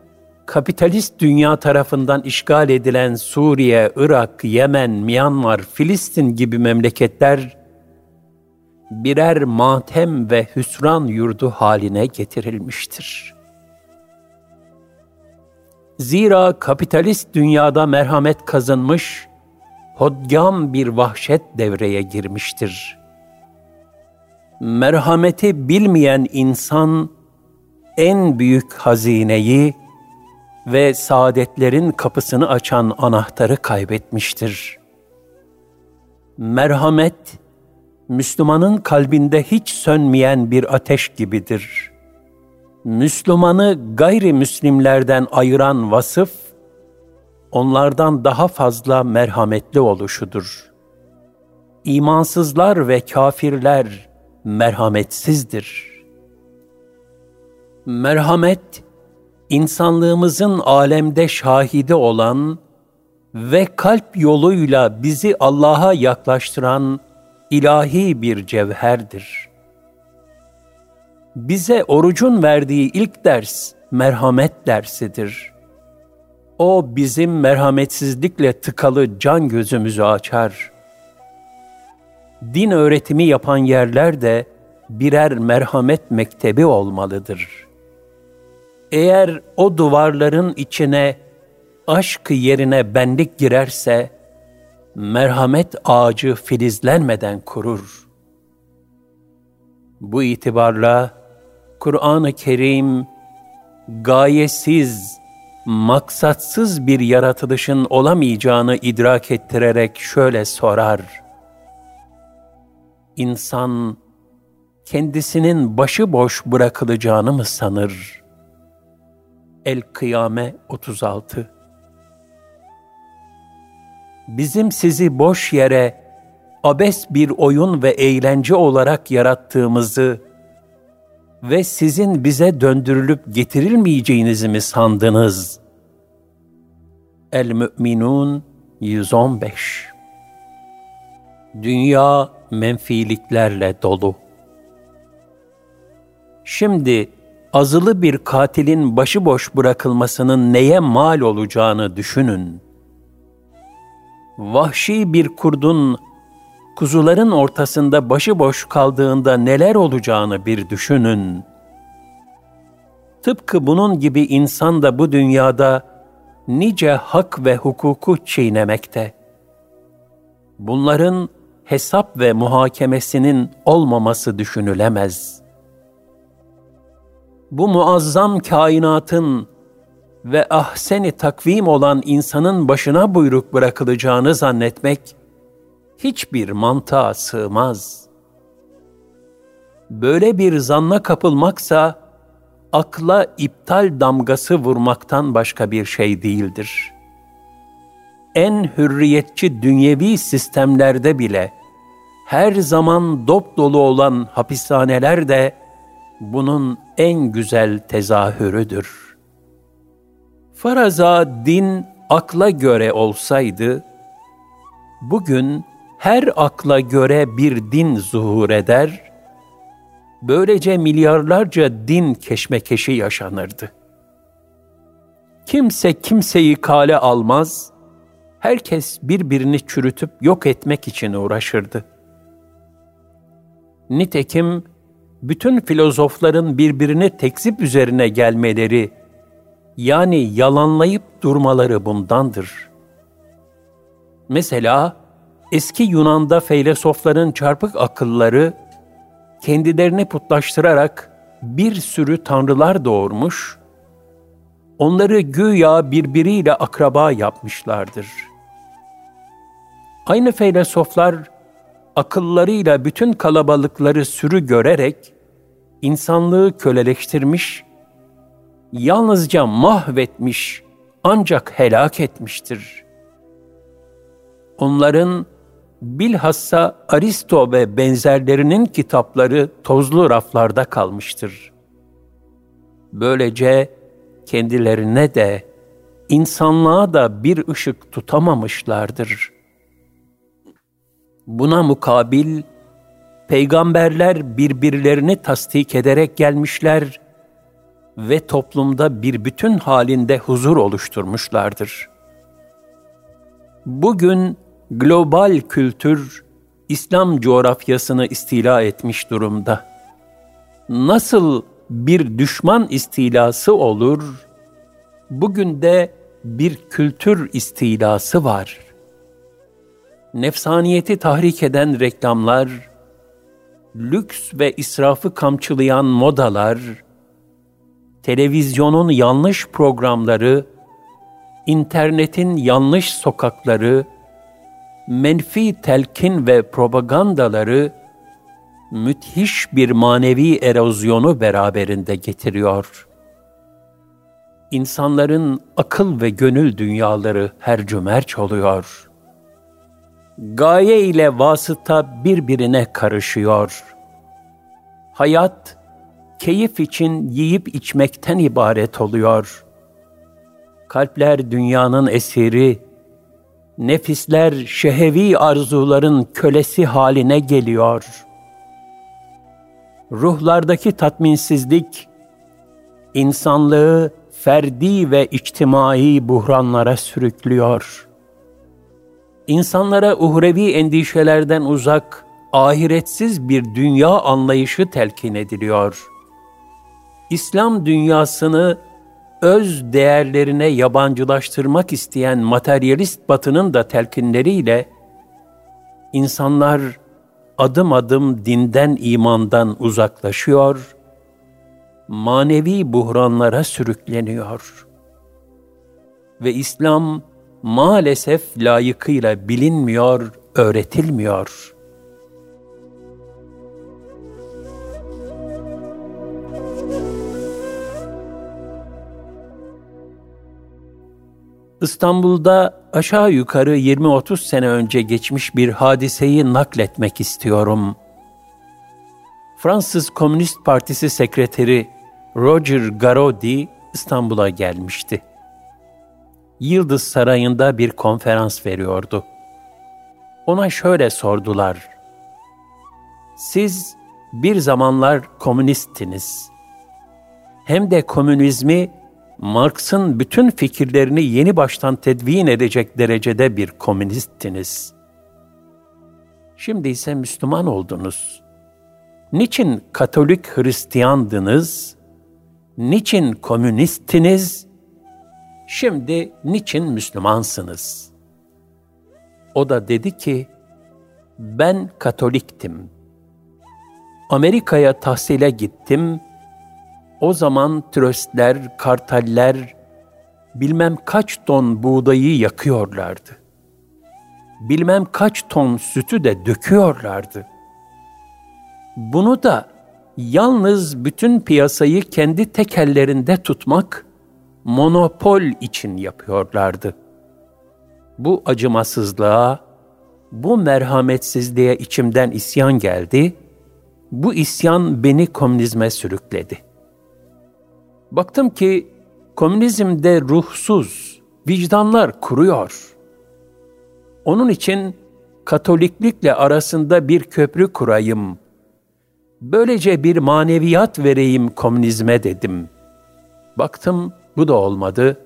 kapitalist dünya tarafından işgal edilen Suriye, Irak, Yemen, Myanmar, Filistin gibi memleketler birer matem ve hüsran yurdu haline getirilmiştir. Zira kapitalist dünyada merhamet kazınmış, hodgam bir vahşet devreye girmiştir. Merhameti bilmeyen insan en büyük hazineyi ve saadetlerin kapısını açan anahtarı kaybetmiştir. Merhamet, Müslümanın kalbinde hiç sönmeyen bir ateş gibidir. Müslümanı gayrimüslimlerden ayıran vasıf, onlardan daha fazla merhametli oluşudur. İmansızlar ve kafirler merhametsizdir. Merhamet, insanlığımızın alemde şahidi olan ve kalp yoluyla bizi Allah'a yaklaştıran ilahi bir cevherdir. Bize orucun verdiği ilk ders merhamet dersidir. O bizim merhametsizlikle tıkalı can gözümüzü açar. Din öğretimi yapan yerler de birer merhamet mektebi olmalıdır.'' Eğer o duvarların içine aşk yerine benlik girerse, merhamet ağacı filizlenmeden kurur. Bu itibarla Kur'an-ı Kerim gayesiz, maksatsız bir yaratılışın olamayacağını idrak ettirerek şöyle sorar. İnsan kendisinin başıboş bırakılacağını mı sanır?'' El-Kıyame 36 Bizim sizi boş yere, abes bir oyun ve eğlence olarak yarattığımızı ve sizin bize döndürülüp getirilmeyeceğinizi mi sandınız? El-Mü'minun 115 Dünya menfiliklerle dolu. Şimdi azılı bir katilin başıboş bırakılmasının neye mal olacağını düşünün. Vahşi bir kurdun kuzuların ortasında başıboş kaldığında neler olacağını bir düşünün. Tıpkı bunun gibi insan da bu dünyada nice hak ve hukuku çiğnemekte. Bunların hesap ve muhakemesinin olmaması düşünülemez.'' Bu muazzam kainatın ve ahseni takvim olan insanın başına buyruk bırakılacağını zannetmek hiçbir mantığa sığmaz. Böyle bir zanna kapılmaksa akla iptal damgası vurmaktan başka bir şey değildir. En hürriyetçi dünyevi sistemlerde bile her zaman dop dolu olan hapishaneler de bunun en güzel tezahürüdür. Faraza din akla göre olsaydı, bugün her akla göre bir din zuhur eder Böylece milyarlarca din keşmekeşi yaşanırdı. Kimse kimseyi kale almaz, herkes birbirini çürütüp yok etmek için uğraşırdı. Nitekim bütün filozofların birbirini tekzip üzerine gelmeleri, yani yalanlayıp durmaları bundandır. Mesela eski Yunan'da filozofların çarpık akılları kendilerini putlaştırarak bir sürü tanrılar doğurmuş, onları güya birbiriyle akraba yapmışlardır. Aynı filozoflar akıllarıyla bütün kalabalıkları sürü görerek insanlığı köleleştirmiş, yalnızca mahvetmiş ancak helak etmiştir. Onların bilhassa Aristo ve benzerlerinin kitapları tozlu raflarda kalmıştır. Böylece kendilerine de insanlığa da bir ışık tutamamışlardır. Buna mukabil peygamberler birbirlerini tasdik ederek gelmişler ve toplumda bir bütün halinde huzur oluşturmuşlardır. Bugün global kültür İslam coğrafyasını istila etmiş durumda. Nasıl bir düşman istilası olur, bugün de bir kültür istilası var. Nefsaniyeti tahrik eden reklamlar, lüks ve israfı kamçılayan modalar, televizyonun yanlış programları, internetin yanlış sokakları, menfi telkin ve propagandaları müthiş bir manevi erozyonu beraberinde getiriyor. İnsanların akıl ve gönül dünyaları her cümerç oluyor. Gaye ile vasıta birbirine karışıyor. Hayat, keyif için yiyip içmekten ibaret oluyor. Kalpler dünyanın esiri, nefisler şehevi arzuların kölesi haline geliyor. Ruhlardaki tatminsizlik, insanlığı ferdi ve içtimai buhranlara sürüklüyor. İnsanlara uhrevi endişelerden uzak, ahiretsiz bir dünya anlayışı telkin ediliyor. İslam dünyasını öz değerlerine yabancılaştırmak isteyen materyalist batının da telkinleriyle insanlar adım adım dinden imandan uzaklaşıyor, manevi buhranlara sürükleniyor. Ve İslam maalesef layıkıyla bilinmiyor, öğretilmiyor.'' İstanbul'da aşağı yukarı 20-30 sene önce geçmiş bir hadiseyi nakletmek istiyorum. Fransız Komünist Partisi sekreteri Roger Garodi İstanbul'a gelmişti. Yıldız Sarayı'nda bir konferans veriyordu. Ona şöyle sordular. Siz bir zamanlar komünisttiniz. Hem de komünizmi Marx'ın bütün fikirlerini yeni baştan tedvin edecek derecede bir komünisttiniz. Şimdi ise Müslüman oldunuz. Niçin Katolik Hristiyandınız? Niçin komünisttiniz? Şimdi niçin Müslümansınız? O da dedi ki, ben Katoliktim. Amerika'ya tahsile gittim o zaman tröstler, kartaller bilmem kaç ton buğdayı yakıyorlardı. Bilmem kaç ton sütü de döküyorlardı. Bunu da yalnız bütün piyasayı kendi tekellerinde tutmak, monopol için yapıyorlardı. Bu acımasızlığa, bu merhametsizliğe içimden isyan geldi, bu isyan beni komünizme sürükledi.'' Baktım ki komünizmde ruhsuz vicdanlar kuruyor. Onun için Katoliklikle arasında bir köprü kurayım. Böylece bir maneviyat vereyim komünizme dedim. Baktım bu da olmadı.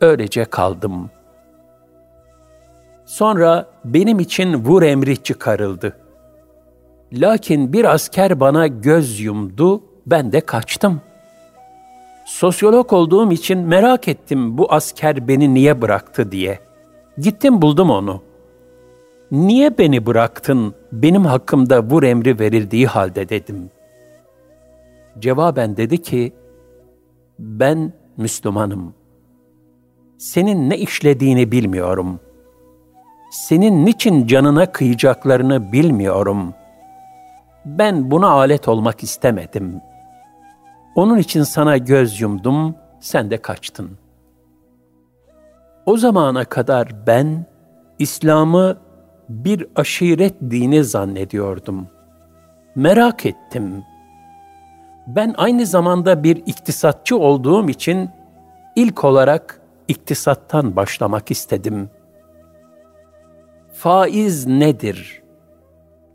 Öylece kaldım. Sonra benim için vur emri çıkarıldı. Lakin bir asker bana göz yumdu, ben de kaçtım. Sosyolog olduğum için merak ettim bu asker beni niye bıraktı diye. Gittim buldum onu. Niye beni bıraktın benim hakkımda vur emri verildiği halde dedim. Cevaben dedi ki, ben Müslümanım. Senin ne işlediğini bilmiyorum. Senin niçin canına kıyacaklarını bilmiyorum. Ben buna alet olmak istemedim. Onun için sana göz yumdum, sen de kaçtın. O zamana kadar ben İslam'ı bir aşiret dini zannediyordum. Merak ettim. Ben aynı zamanda bir iktisatçı olduğum için ilk olarak iktisattan başlamak istedim. Faiz nedir?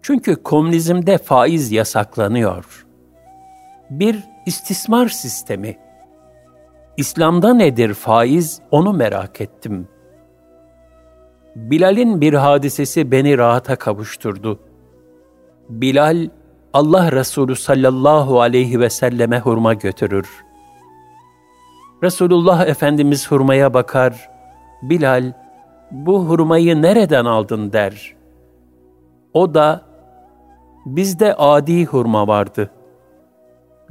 Çünkü komünizmde faiz yasaklanıyor. Bir istismar sistemi. İslam'da nedir faiz onu merak ettim. Bilal'in bir hadisesi beni rahata kavuşturdu. Bilal, Allah Resulü sallallahu aleyhi ve selleme hurma götürür. Resulullah Efendimiz hurmaya bakar, Bilal, bu hurmayı nereden aldın der. O da, bizde adi hurma vardı.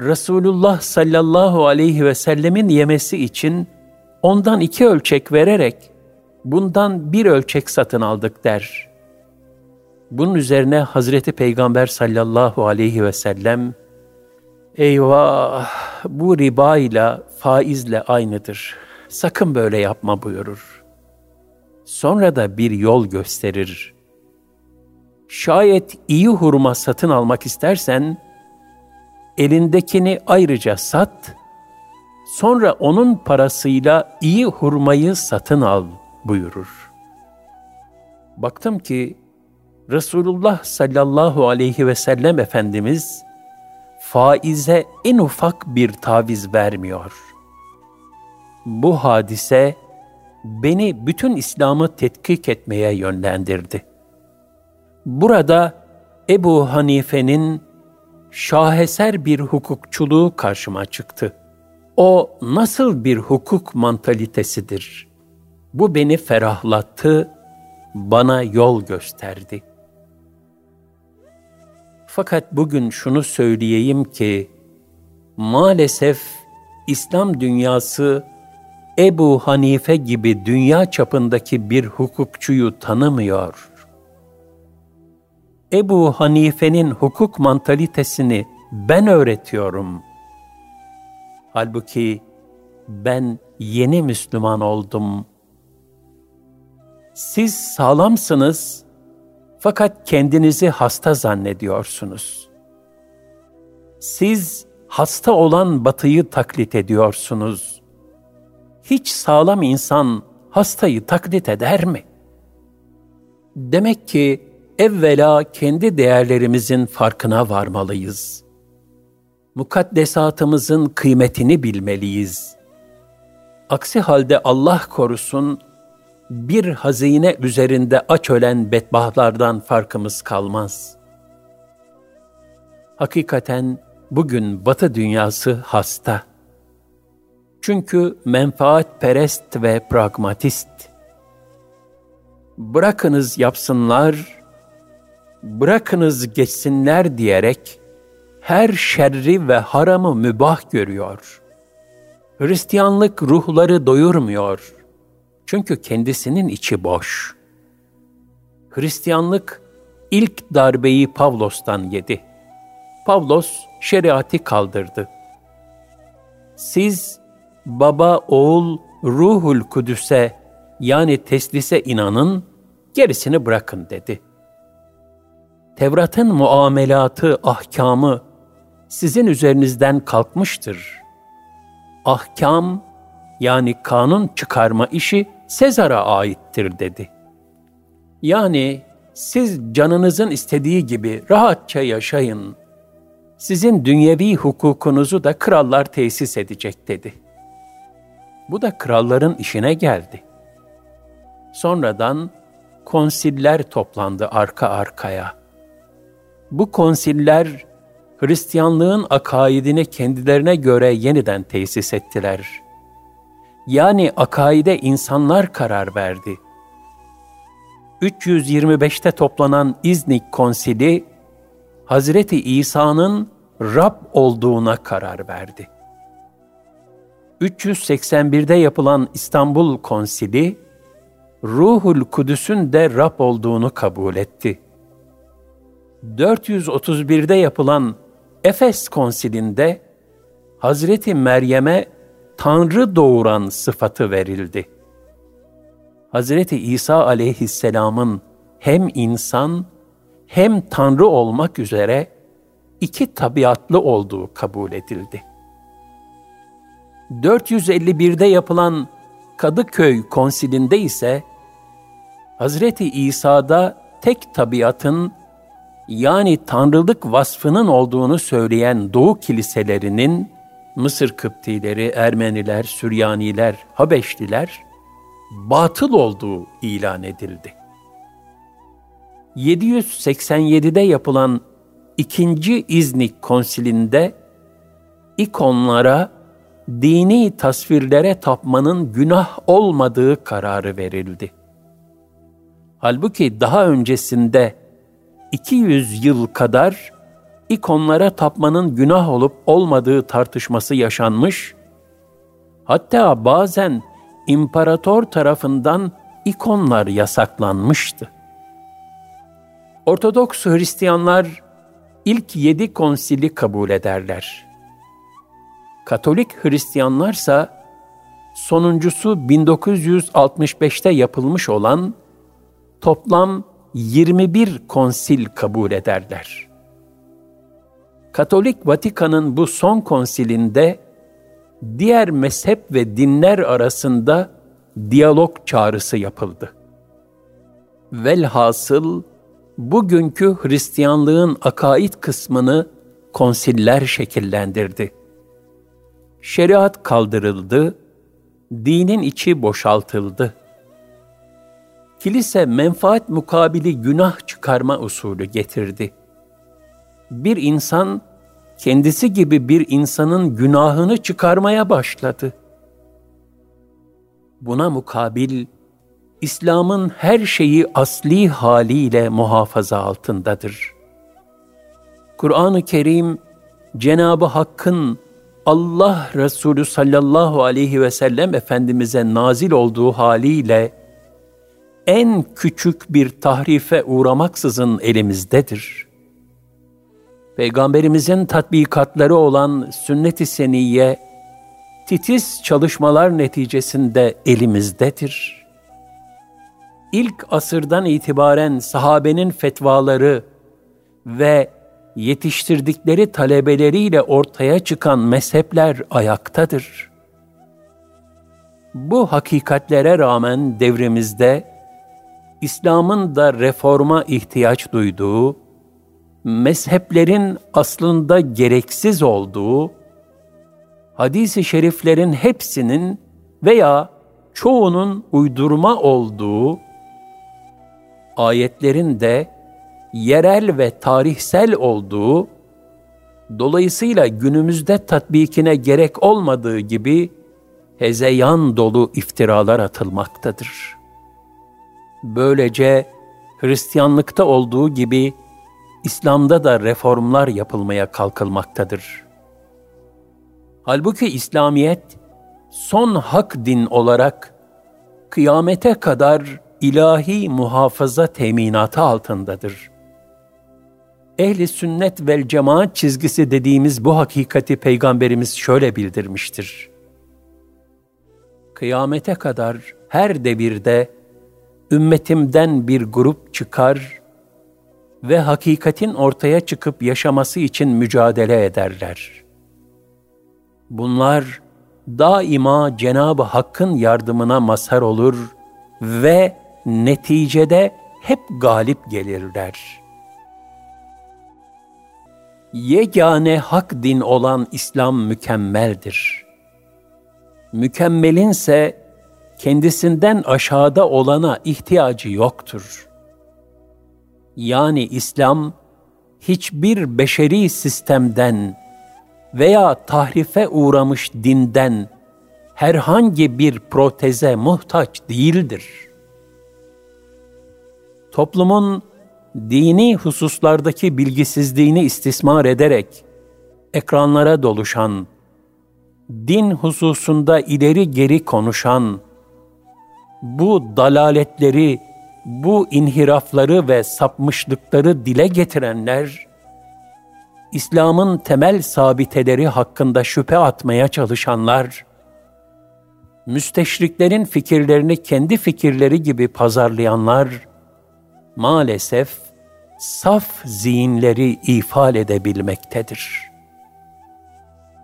Resulullah sallallahu aleyhi ve sellemin yemesi için ondan iki ölçek vererek bundan bir ölçek satın aldık der. Bunun üzerine Hazreti Peygamber sallallahu aleyhi ve sellem, eyvah bu riba ile faizle aynıdır. Sakın böyle yapma buyurur. Sonra da bir yol gösterir. Şayet iyi hurma satın almak istersen, elindekini ayrıca sat, sonra onun parasıyla iyi hurmayı satın al.'' buyurur. Baktım ki Resulullah sallallahu aleyhi ve sellem Efendimiz faize en ufak bir taviz vermiyor. Bu hadise beni bütün İslam'ı tetkik etmeye yönlendirdi. Burada Ebu Hanife'nin şaheser bir hukukçuluğu karşıma çıktı. O nasıl bir hukuk mantalitesidir?'' Bu beni ferahlattı, bana yol gösterdi. Fakat bugün şunu söyleyeyim ki, maalesef İslam dünyası Ebu Hanife gibi dünya çapındaki bir hukukçuyu tanımıyor. Ebu Hanife'nin hukuk mantalitesini ben öğretiyorum. Halbuki ben yeni Müslüman oldum.'' Siz sağlamsınız fakat kendinizi hasta zannediyorsunuz. Siz hasta olan batıyı taklit ediyorsunuz. Hiç sağlam insan hastayı taklit eder mi? Demek ki evvela kendi değerlerimizin farkına varmalıyız. Mukaddesatımızın kıymetini bilmeliyiz. Aksi halde Allah korusun, bir hazine üzerinde aç ölen bedbahtlardan farkımız kalmaz. Hakikaten bugün Batı dünyası hasta. Çünkü menfaatperest ve pragmatist. Bırakınız yapsınlar, bırakınız geçsinler diyerek her şerri ve haramı mübah görüyor. Hristiyanlık ruhları doyurmuyor.'' Çünkü kendisinin içi boş. Hristiyanlık ilk darbeyi Pavlos'tan yedi. Pavlos şeriatı kaldırdı. Siz baba, oğul, ruhul kudüse yani teslise inanın, gerisini bırakın dedi. Tevrat'ın muamelatı, ahkamı sizin üzerinizden kalkmıştır. Ahkam yani kanun çıkarma işi Sezar'a aittir dedi. Yani siz canınızın istediği gibi rahatça yaşayın. sizin dünyevi hukukunuzu da krallar tesis edecek dedi. Bu da kralların işine geldi. Sonradan konsiller toplandı arka arkaya. Bu konsiller Hristiyanlığın akaidini kendilerine göre yeniden tesis ettiler. Yani akaide insanlar karar verdi. 325'te toplanan İznik Konsili, Hazreti İsa'nın Rab olduğuna karar verdi. 381'de yapılan İstanbul Konsili, Ruhul Kudüs'ün de Rab olduğunu kabul etti. 431'de yapılan Efes Konsili'nde Hazreti Meryem'e Tanrı doğuran sıfatı verildi. Hazreti İsa aleyhisselamın hem insan hem Tanrı olmak üzere iki tabiatlı olduğu kabul edildi. 451'de yapılan Kadıköy konsilinde ise Hazreti İsa'da tek tabiatın yani tanrılık vasfının olduğunu söyleyen Doğu kiliselerinin Mısır Kıptileri, Ermeniler, Süryaniler, Habeşliler batıl olduğu ilan edildi. 787'de yapılan ikinci İznik konsilinde ikonlara, dini tasvirlere tapmanın günah olmadığı kararı verildi. Halbuki daha öncesinde 200 yıl kadar ikonlara tapmanın günah olup olmadığı tartışması yaşanmış, hatta bazen imparator tarafından ikonlar yasaklanmıştı. Ortodoks Hristiyanlar ilk yedi konsili kabul ederler. Katolik Hristiyanlarsa sonuncusu 1965'te yapılmış olan toplam 21 konsil kabul ederler. Katolik Vatikan'ın bu son konsilinde diğer mezhep ve dinler arasında diyalog çağrısı yapıldı. Velhasıl bugünkü Hristiyanlığın akaid kısmını konsiller şekillendirdi. Şeriat kaldırıldı, dinin içi boşaltıldı. Kilise menfaat mukabili günah çıkarma usulü getirdi. Bir insan kendisi gibi bir insanın günahını çıkarmaya başladı. Buna mukabil İslam'ın her şeyi asli haliyle muhafaza altındadır. Kur'an-ı Kerim Cenabı Hakk'ın Allah Resulü sallallahu aleyhi ve sellem Efendimiz'e nazil olduğu haliyle en küçük bir tahrife uğramaksızın elimizdedir. Peygamberimizin tatbikatları olan sünnet-i seniyye, titiz çalışmalar neticesinde elimizdedir. İlk asırdan itibaren sahabenin fetvaları ve yetiştirdikleri talebeleriyle ortaya çıkan mezhepler ayaktadır. Bu hakikatlere rağmen devrimizde İslam'ın da reforma ihtiyaç duyduğu, mezheplerin aslında gereksiz olduğu, hadis-i şeriflerin hepsinin veya çoğunun uydurma olduğu, ayetlerin de yerel ve tarihsel olduğu, dolayısıyla günümüzde tatbikine gerek olmadığı gibi hezeyan dolu iftiralar atılmaktadır.'' Böylece Hristiyanlıkta olduğu gibi İslam'da da reformlar yapılmaya kalkılmaktadır. Halbuki İslamiyet son hak din olarak kıyamete kadar ilahi muhafaza teminatı altındadır. Ehli sünnet vel cemaat çizgisi dediğimiz bu hakikati Peygamberimiz şöyle bildirmiştir. Kıyamete kadar her devirde ümmetimden bir grup çıkar ve hakikatin ortaya çıkıp yaşaması için mücadele ederler. Bunlar daima Cenab-ı Hakk'ın yardımına mazhar olur ve neticede hep galip gelirler. Yegane hak din olan İslam mükemmeldir. Mükemmelinse kendisinden aşağıda olana ihtiyacı yoktur. Yani İslam hiçbir beşeri sistemden veya tahrife uğramış dinden herhangi bir proteze muhtaç değildir. Toplumun dini hususlardaki bilgisizliğini istismar ederek ekranlara doluşan, din hususunda ileri geri konuşan, bu dalaletleri, bu inhirafları ve sapmışlıkları dile getirenler, İslam'ın temel sabiteleri hakkında şüphe atmaya çalışanlar, müsteşriklerin fikirlerini kendi fikirleri gibi pazarlayanlar, maalesef saf zihinleri ifade edebilmektedir.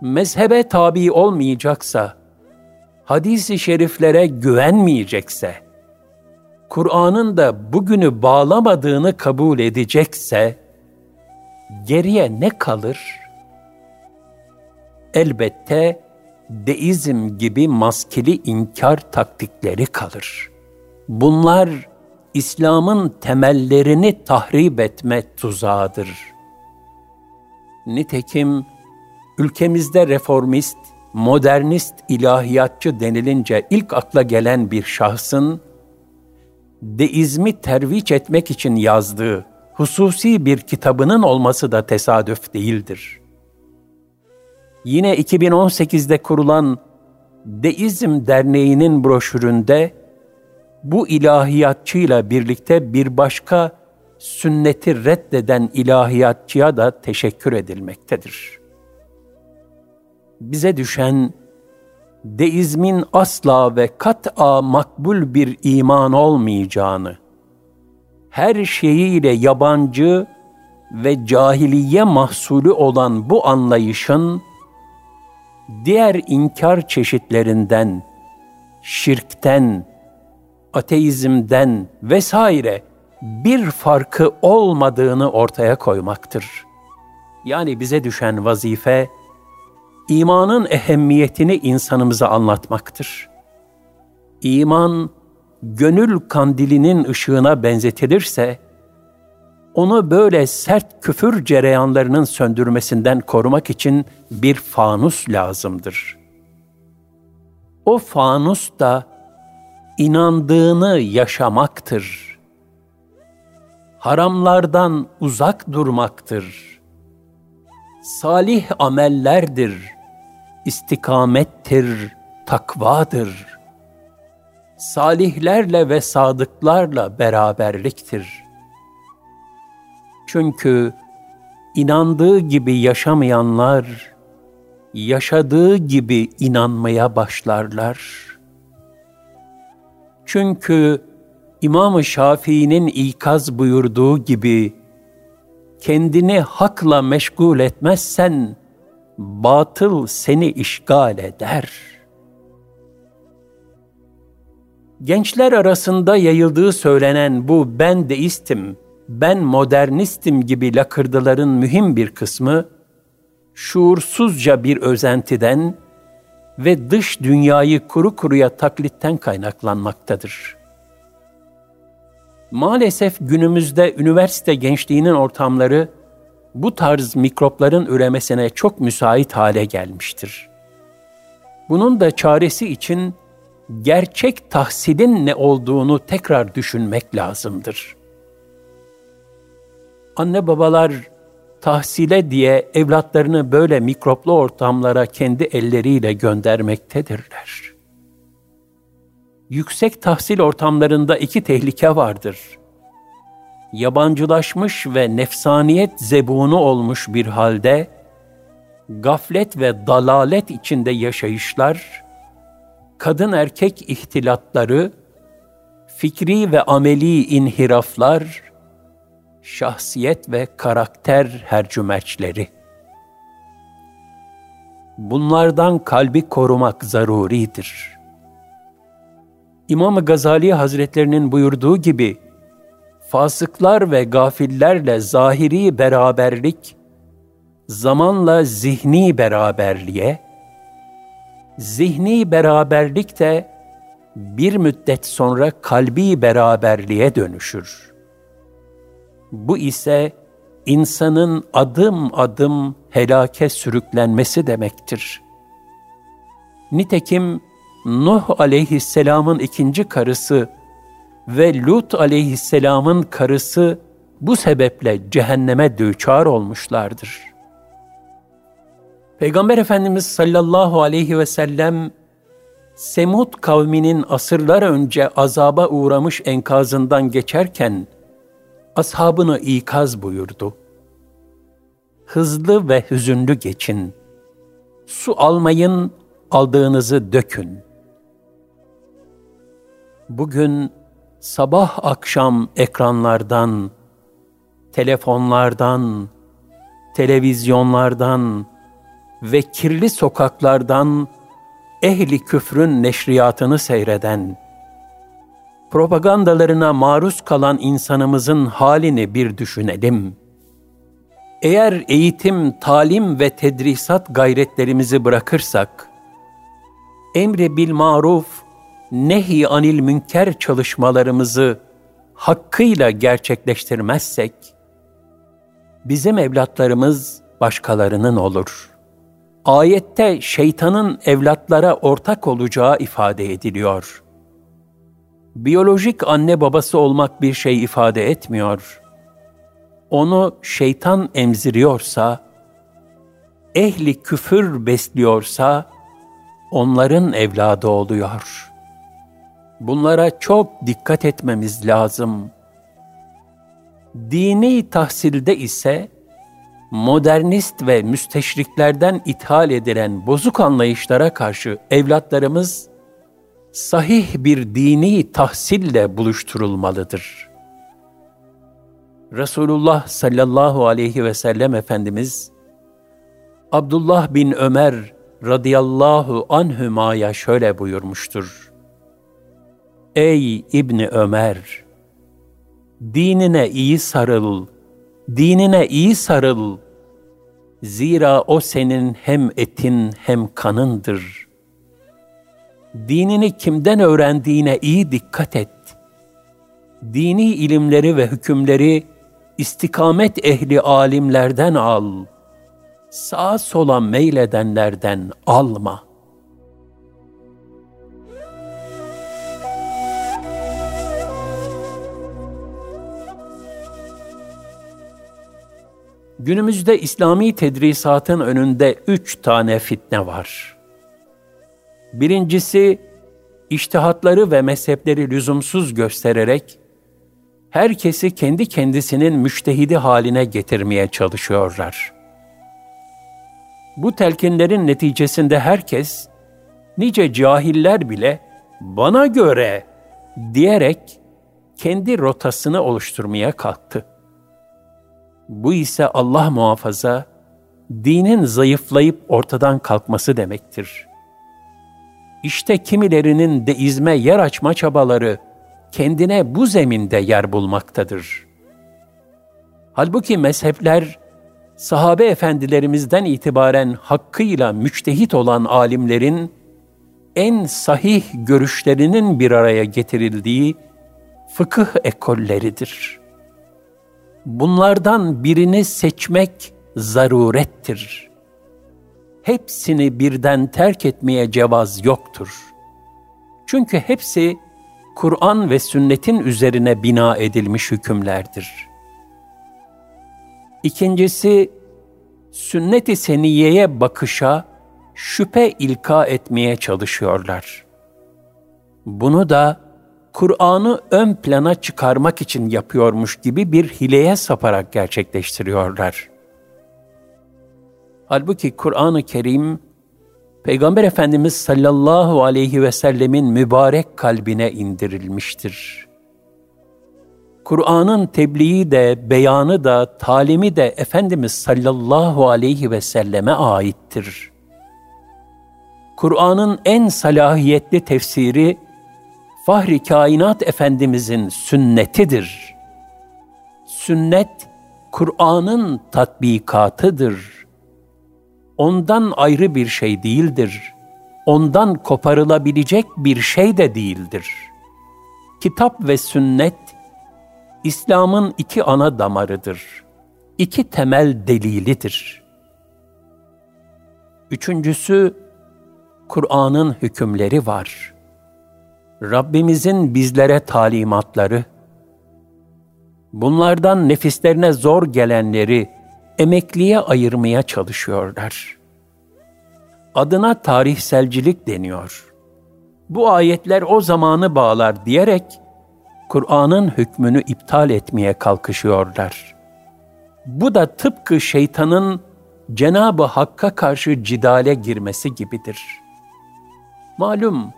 Mezhebe tabi olmayacaksa, hadis-i şeriflere güvenmeyecekse, Kur'an'ın da bugünü bağlamadığını kabul edecekse, geriye ne kalır? Elbette deizm gibi maskeli inkar taktikleri kalır. Bunlar İslam'ın temellerini tahrip etme tuzağıdır. Nitekim ülkemizde reformist, modernist ilahiyatçı denilince ilk akla gelen bir şahsın deizmi terviç etmek için yazdığı hususi bir kitabının olması da tesadüf değildir. Yine 2018'de kurulan Deizm Derneği'nin broşüründe bu ilahiyatçıyla birlikte bir başka sünneti reddeden ilahiyatçıya da teşekkür edilmektedir. Bize düşen deizmin asla ve kat'a makbul bir iman olmayacağını, her şeyiyle yabancı ve cahiliye mahsulü olan bu anlayışın diğer inkar çeşitlerinden, şirkten, ateizmden vesaire bir farkı olmadığını ortaya koymaktır. Yani bize düşen vazife, imanın ehemmiyetini insanımıza anlatmaktır. İman, gönül kandilinin ışığına benzetilirse, onu böyle sert küfür cereyanlarının söndürmesinden korumak için bir fanus lazımdır. O fanus da inandığını yaşamaktır. Haramlardan uzak durmaktır. Salih amellerdir, istikamettir, takvadır. Salihlerle ve sadıklarla beraberliktir. Çünkü inandığı gibi yaşamayanlar, yaşadığı gibi inanmaya başlarlar.'' Çünkü İmam-ı Şafii'nin ikaz buyurduğu gibi kendini hakla meşgul etmezsen batıl seni işgal eder. Gençler arasında yayıldığı söylenen bu ben deistim, ben modernistim gibi lakırdıların mühim bir kısmı şuursuzca bir özentiden ve dış dünyayı kuru kuruya taklitten kaynaklanmaktadır. Maalesef günümüzde üniversite gençliğinin ortamları bu tarz mikropların üremesine çok müsait hale gelmiştir. Bunun da çaresi için gerçek tahsilin ne olduğunu tekrar düşünmek lazımdır. Anne babalar tahsile diye evlatlarını böyle mikroplu ortamlara kendi elleriyle göndermektedirler. Yüksek tahsil ortamlarında iki tehlike vardır. Yabancılaşmış ve nefsaniyet zebunu olmuş bir halde, gaflet ve dalalet içinde yaşayışlar, kadın erkek ihtilatları, fikri ve ameli inhiraflar, şahsiyet ve karakter hercümeçleri. Bunlardan kalbi korumak zaruridir. İmam Gazali Hazretlerinin buyurduğu gibi, fasıklar ve gafillerle zahiri beraberlik, zamanla zihni beraberliğe, zihni beraberlik de bir müddet sonra kalbi beraberliğe dönüşür. Bu ise insanın adım adım helake sürüklenmesi demektir. Nitekim Nuh aleyhisselamın ikinci karısı ve Lut aleyhisselamın karısı bu sebeple cehenneme düçar olmuşlardır. Peygamber Efendimiz sallallahu aleyhi ve sellem Semud kavminin asırlar önce azaba uğramış enkazından geçerken ashabını ikaz buyurdu. Hızlı ve hüzünlü geçin. Su almayın, aldığınızı dökün. Bugün sabah akşam ekranlardan, telefonlardan, televizyonlardan ve kirli sokaklardan ehli küfrün neşriyatını seyreden, propagandalarına maruz kalan insanımızın halini bir düşünelim. Eğer eğitim, talim ve tedrisat gayretlerimizi bırakırsak, emri bil maruf, nehi anil münker çalışmalarımızı hakkıyla gerçekleştirmezsek, bizim evlatlarımız başkalarının olur. Ayette şeytanın evlatlara ortak olacağı ifade ediliyor. Biyolojik anne babası olmak bir şey ifade etmiyor. Onu şeytan emziriyorsa, ehli küfür besliyorsa, onların evladı oluyor. Bunlara çok dikkat etmemiz lazım. Dini tahsilde ise modernist ve müsteşriklerden ithal edilen bozuk anlayışlara karşı evlatlarımız sahih bir dini tahsille buluşturulmalıdır. Resulullah sallallahu aleyhi ve sellem Efendimiz Abdullah bin Ömer radıyallahu anhümaya şöyle buyurmuştur. Ey İbni Ömer! Dinine iyi sarıl, dinine iyi sarıl. Zira o senin hem etin hem kanındır. Dinini kimden öğrendiğine iyi dikkat et. Dini ilimleri ve hükümleri istikamet ehli alimlerden al. Sağa sola meyledenlerden alma.'' Günümüzde İslami tedrisatın önünde üç tane fitne var. Birincisi, iştihatları ve mezhepleri lüzumsuz göstererek, herkesi kendi kendisinin müştehidi haline getirmeye çalışıyorlar. Bu telkinlerin neticesinde herkes, nice cahiller bile bana göre diyerek kendi rotasını oluşturmaya kalktı. Bu ise Allah muhafaza, dinin zayıflayıp ortadan kalkması demektir. İşte kimilerinin deizme yer açma çabaları kendine bu zeminde yer bulmaktadır. Halbuki mezhepler, sahabe efendilerimizden itibaren hakkıyla müçtehit olan alimlerin en sahih görüşlerinin bir araya getirildiği fıkıh ekolleridir.'' Bunlardan birini seçmek zarurettir. Hepsini birden terk etmeye cevaz yoktur. Çünkü hepsi Kur'an ve sünnetin üzerine bina edilmiş hükümlerdir. İkincisi, sünnet-i seniyeye bakışa şüphe ilka etmeye çalışıyorlar. Bunu da Kur'an'ı ön plana çıkarmak için yapıyormuş gibi bir hileye saparak gerçekleştiriyorlar. Halbuki Kur'an-ı Kerim, Peygamber Efendimiz sallallahu aleyhi ve sellemin mübarek kalbine indirilmiştir. Kur'an'ın tebliği de, beyanı da, talimi de Efendimiz sallallahu aleyhi ve selleme aittir. Kur'an'ın en salahiyetli tefsiri, Fahri Kainat Efendimizin sünnetidir. Sünnet, Kur'an'ın tatbikatıdır. ondan ayrı bir şey değildir. Ondan koparılabilecek bir şey de değildir. Kitap ve sünnet, İslam'ın iki ana damarıdır. İki temel delilidir. Üçüncüsü, Kur'an'ın hükümleri var. Rabbimizin bizlere talimatları, bunlardan nefislerine zor gelenleri emekliye ayırmaya çalışıyorlar. Adına tarihselcilik deniyor. Bu ayetler o zamanı bağlar diyerek Kur'an'ın hükmünü iptal etmeye kalkışıyorlar. Bu da tıpkı şeytanın Cenab-ı Hakk'a karşı cidale girmesi gibidir. Malum,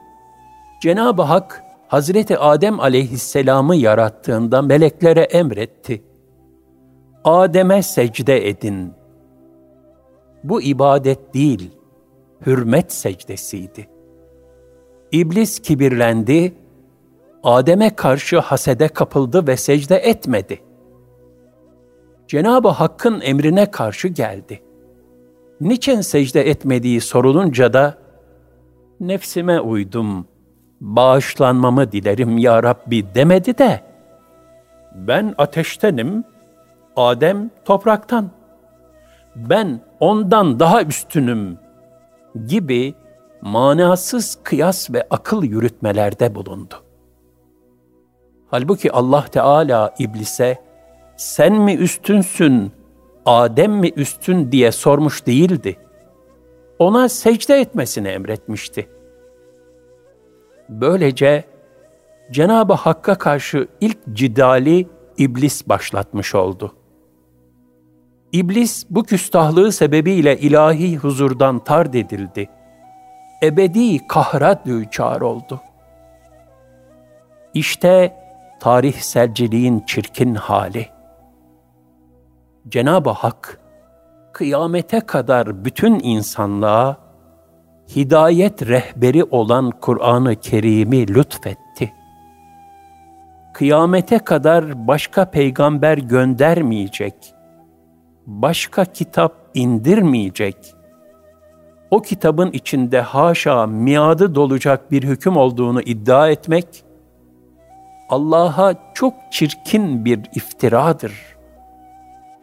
Cenab-ı Hak Hazreti Adem aleyhisselamı yarattığında meleklere emretti. Adem'e secde edin. Bu ibadet değil, hürmet secdesiydi. İblis kibirlendi, Adem'e karşı hasede kapıldı ve secde etmedi. Cenab-ı Hakk'ın emrine karşı geldi. Niçin secde etmediği sorulunca da, nefsime uydum, bağışlanmamı dilerim ya Rabbi demedi de, ben ateştenim, Adem topraktan, ben ondan daha üstünüm gibi manasız kıyas ve akıl yürütmelerde bulundu. Halbuki Allah Teala iblise sen mi üstünsün, Adem mi üstün diye sormuş değildi. Ona secde etmesini emretmişti. Böylece Cenab-ı Hakk'a karşı ilk cidali iblis başlatmış oldu. İblis bu küstahlığı sebebiyle ilahi huzurdan tard edildi. Ebedi kahra düçar oldu. İşte tarihselciliğin çirkin hali. Cenab-ı Hak kıyamete kadar bütün insanlığa hidayet rehberi olan Kur'an-ı Kerim'i lütfetti. Kıyamete kadar başka peygamber göndermeyecek, başka kitap indirmeyecek, o kitabın içinde haşa miadı dolacak bir hüküm olduğunu iddia etmek, Allah'a çok çirkin bir iftiradır.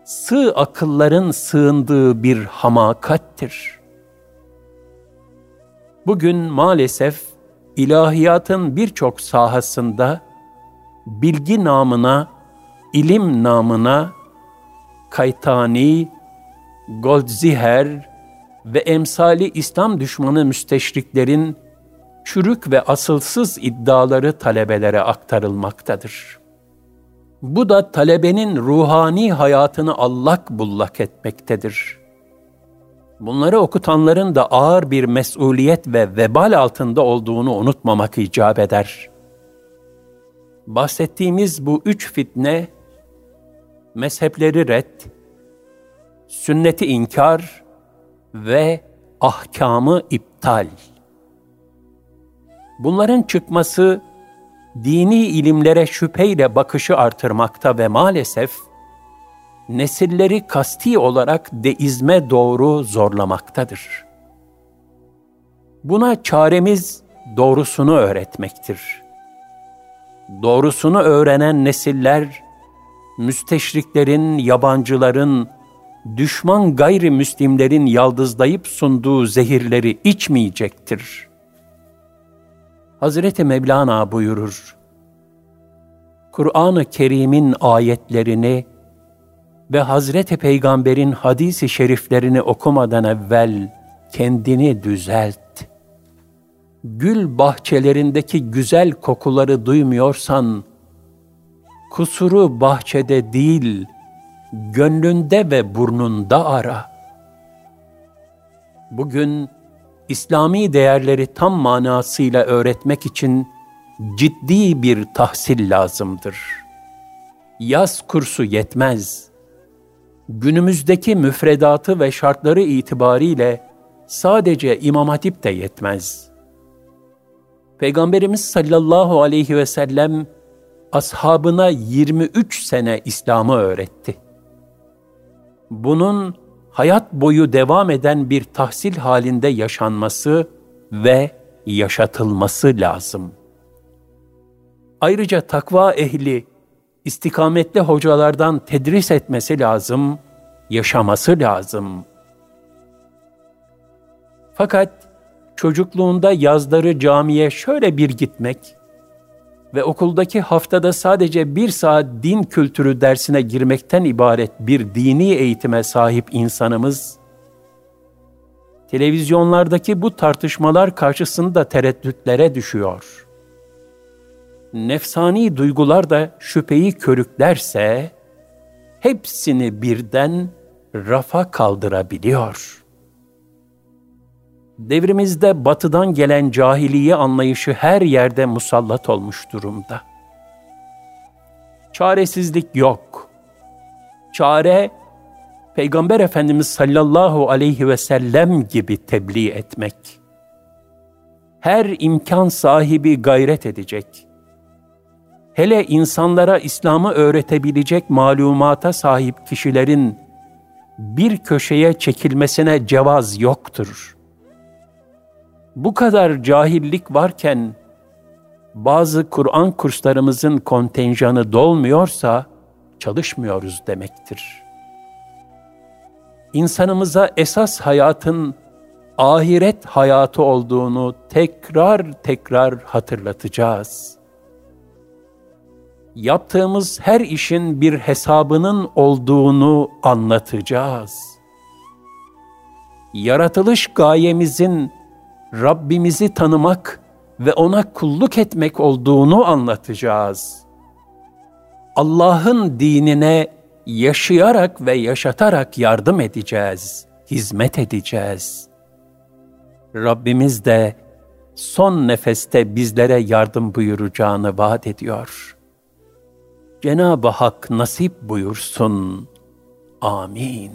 Sığ akılların sığındığı bir hamakattir. Bugün maalesef ilahiyatın birçok sahasında bilgi namına, ilim namına Kaytani, Goldziher ve emsali İslam düşmanı müsteşriklerin çürük ve asılsız iddiaları talebelere aktarılmaktadır. Bu da talebenin ruhani hayatını allak bullak etmektedir. Bunları okutanların da ağır bir mesuliyet ve vebal altında olduğunu unutmamak icap eder. Bahsettiğimiz bu üç fitne, mezhepleri red, sünneti inkar ve ahkamı iptal. Bunların çıkması dini ilimlere şüpheyle bakışı artırmakta ve maalesef nesilleri kasti olarak deizme doğru zorlamaktadır. Buna çaremiz doğrusunu öğretmektir. Doğrusunu öğrenen nesiller, müsteşriklerin, yabancıların, düşman gayrimüslimlerin yaldızlayıp sunduğu zehirleri içmeyecektir. Hazreti Mevlana buyurur, Kur'an-ı Kerim'in ayetlerini ve Hazreti Peygamber'in hadisi şeriflerini okumadan evvel kendini düzelt. Gül bahçelerindeki güzel kokuları duymuyorsan, kusuru bahçede değil, gönlünde ve burnunda ara. Bugün İslami değerleri tam manasıyla öğretmek için ciddi bir tahsil lazımdır. Yaz kursu yetmez. Günümüzdeki müfredatı ve şartları itibariyle sadece İmam Hatip de yetmez. Peygamberimiz sallallahu aleyhi ve sellem ashabına 23 sene İslam'ı öğretti. Bunun hayat boyu devam eden bir tahsil halinde yaşanması ve yaşatılması lazım. Ayrıca takva ehli istikametli hocalardan tedris etmesi lazım, yaşaması lazım. Fakat çocukluğunda yazları camiye şöyle bir gitmek ve okuldaki haftada sadece bir saat din kültürü dersine girmekten ibaret bir dini eğitime sahip insanımız, televizyonlardaki bu tartışmalar karşısında tereddütlere düşüyor. Nefsani duygular da şüpheyi körüklerse, hepsini birden rafa kaldırabiliyor. Devrimizde batıdan gelen cahiliye anlayışı her yerde musallat olmuş durumda. Çaresizlik yok. Çare, Peygamber Efendimiz sallallahu aleyhi ve sellem gibi tebliğ etmek. Her imkan sahibi gayret edecek. Hele insanlara İslam'ı öğretebilecek malumata sahip kişilerin bir köşeye çekilmesine cevaz yoktur. Bu kadar cahillik varken bazı Kur'an kurslarımızın kontenjanı dolmuyorsa çalışmıyoruz demektir.'' insanımıza esas hayatın ahiret hayatı olduğunu tekrar tekrar hatırlatacağız. Yaptığımız her işin bir hesabının olduğunu anlatacağız. Yaratılış gayemizin Rabbimizi tanımak ve ona kulluk etmek olduğunu anlatacağız. Allah'ın dinine yaşayarak ve yaşatarak yardım edeceğiz, hizmet edeceğiz. Rabbimiz de son nefeste bizlere yardım buyuracağını vaat ediyor. Cenab-ı Hak nasip buyursun. Amin.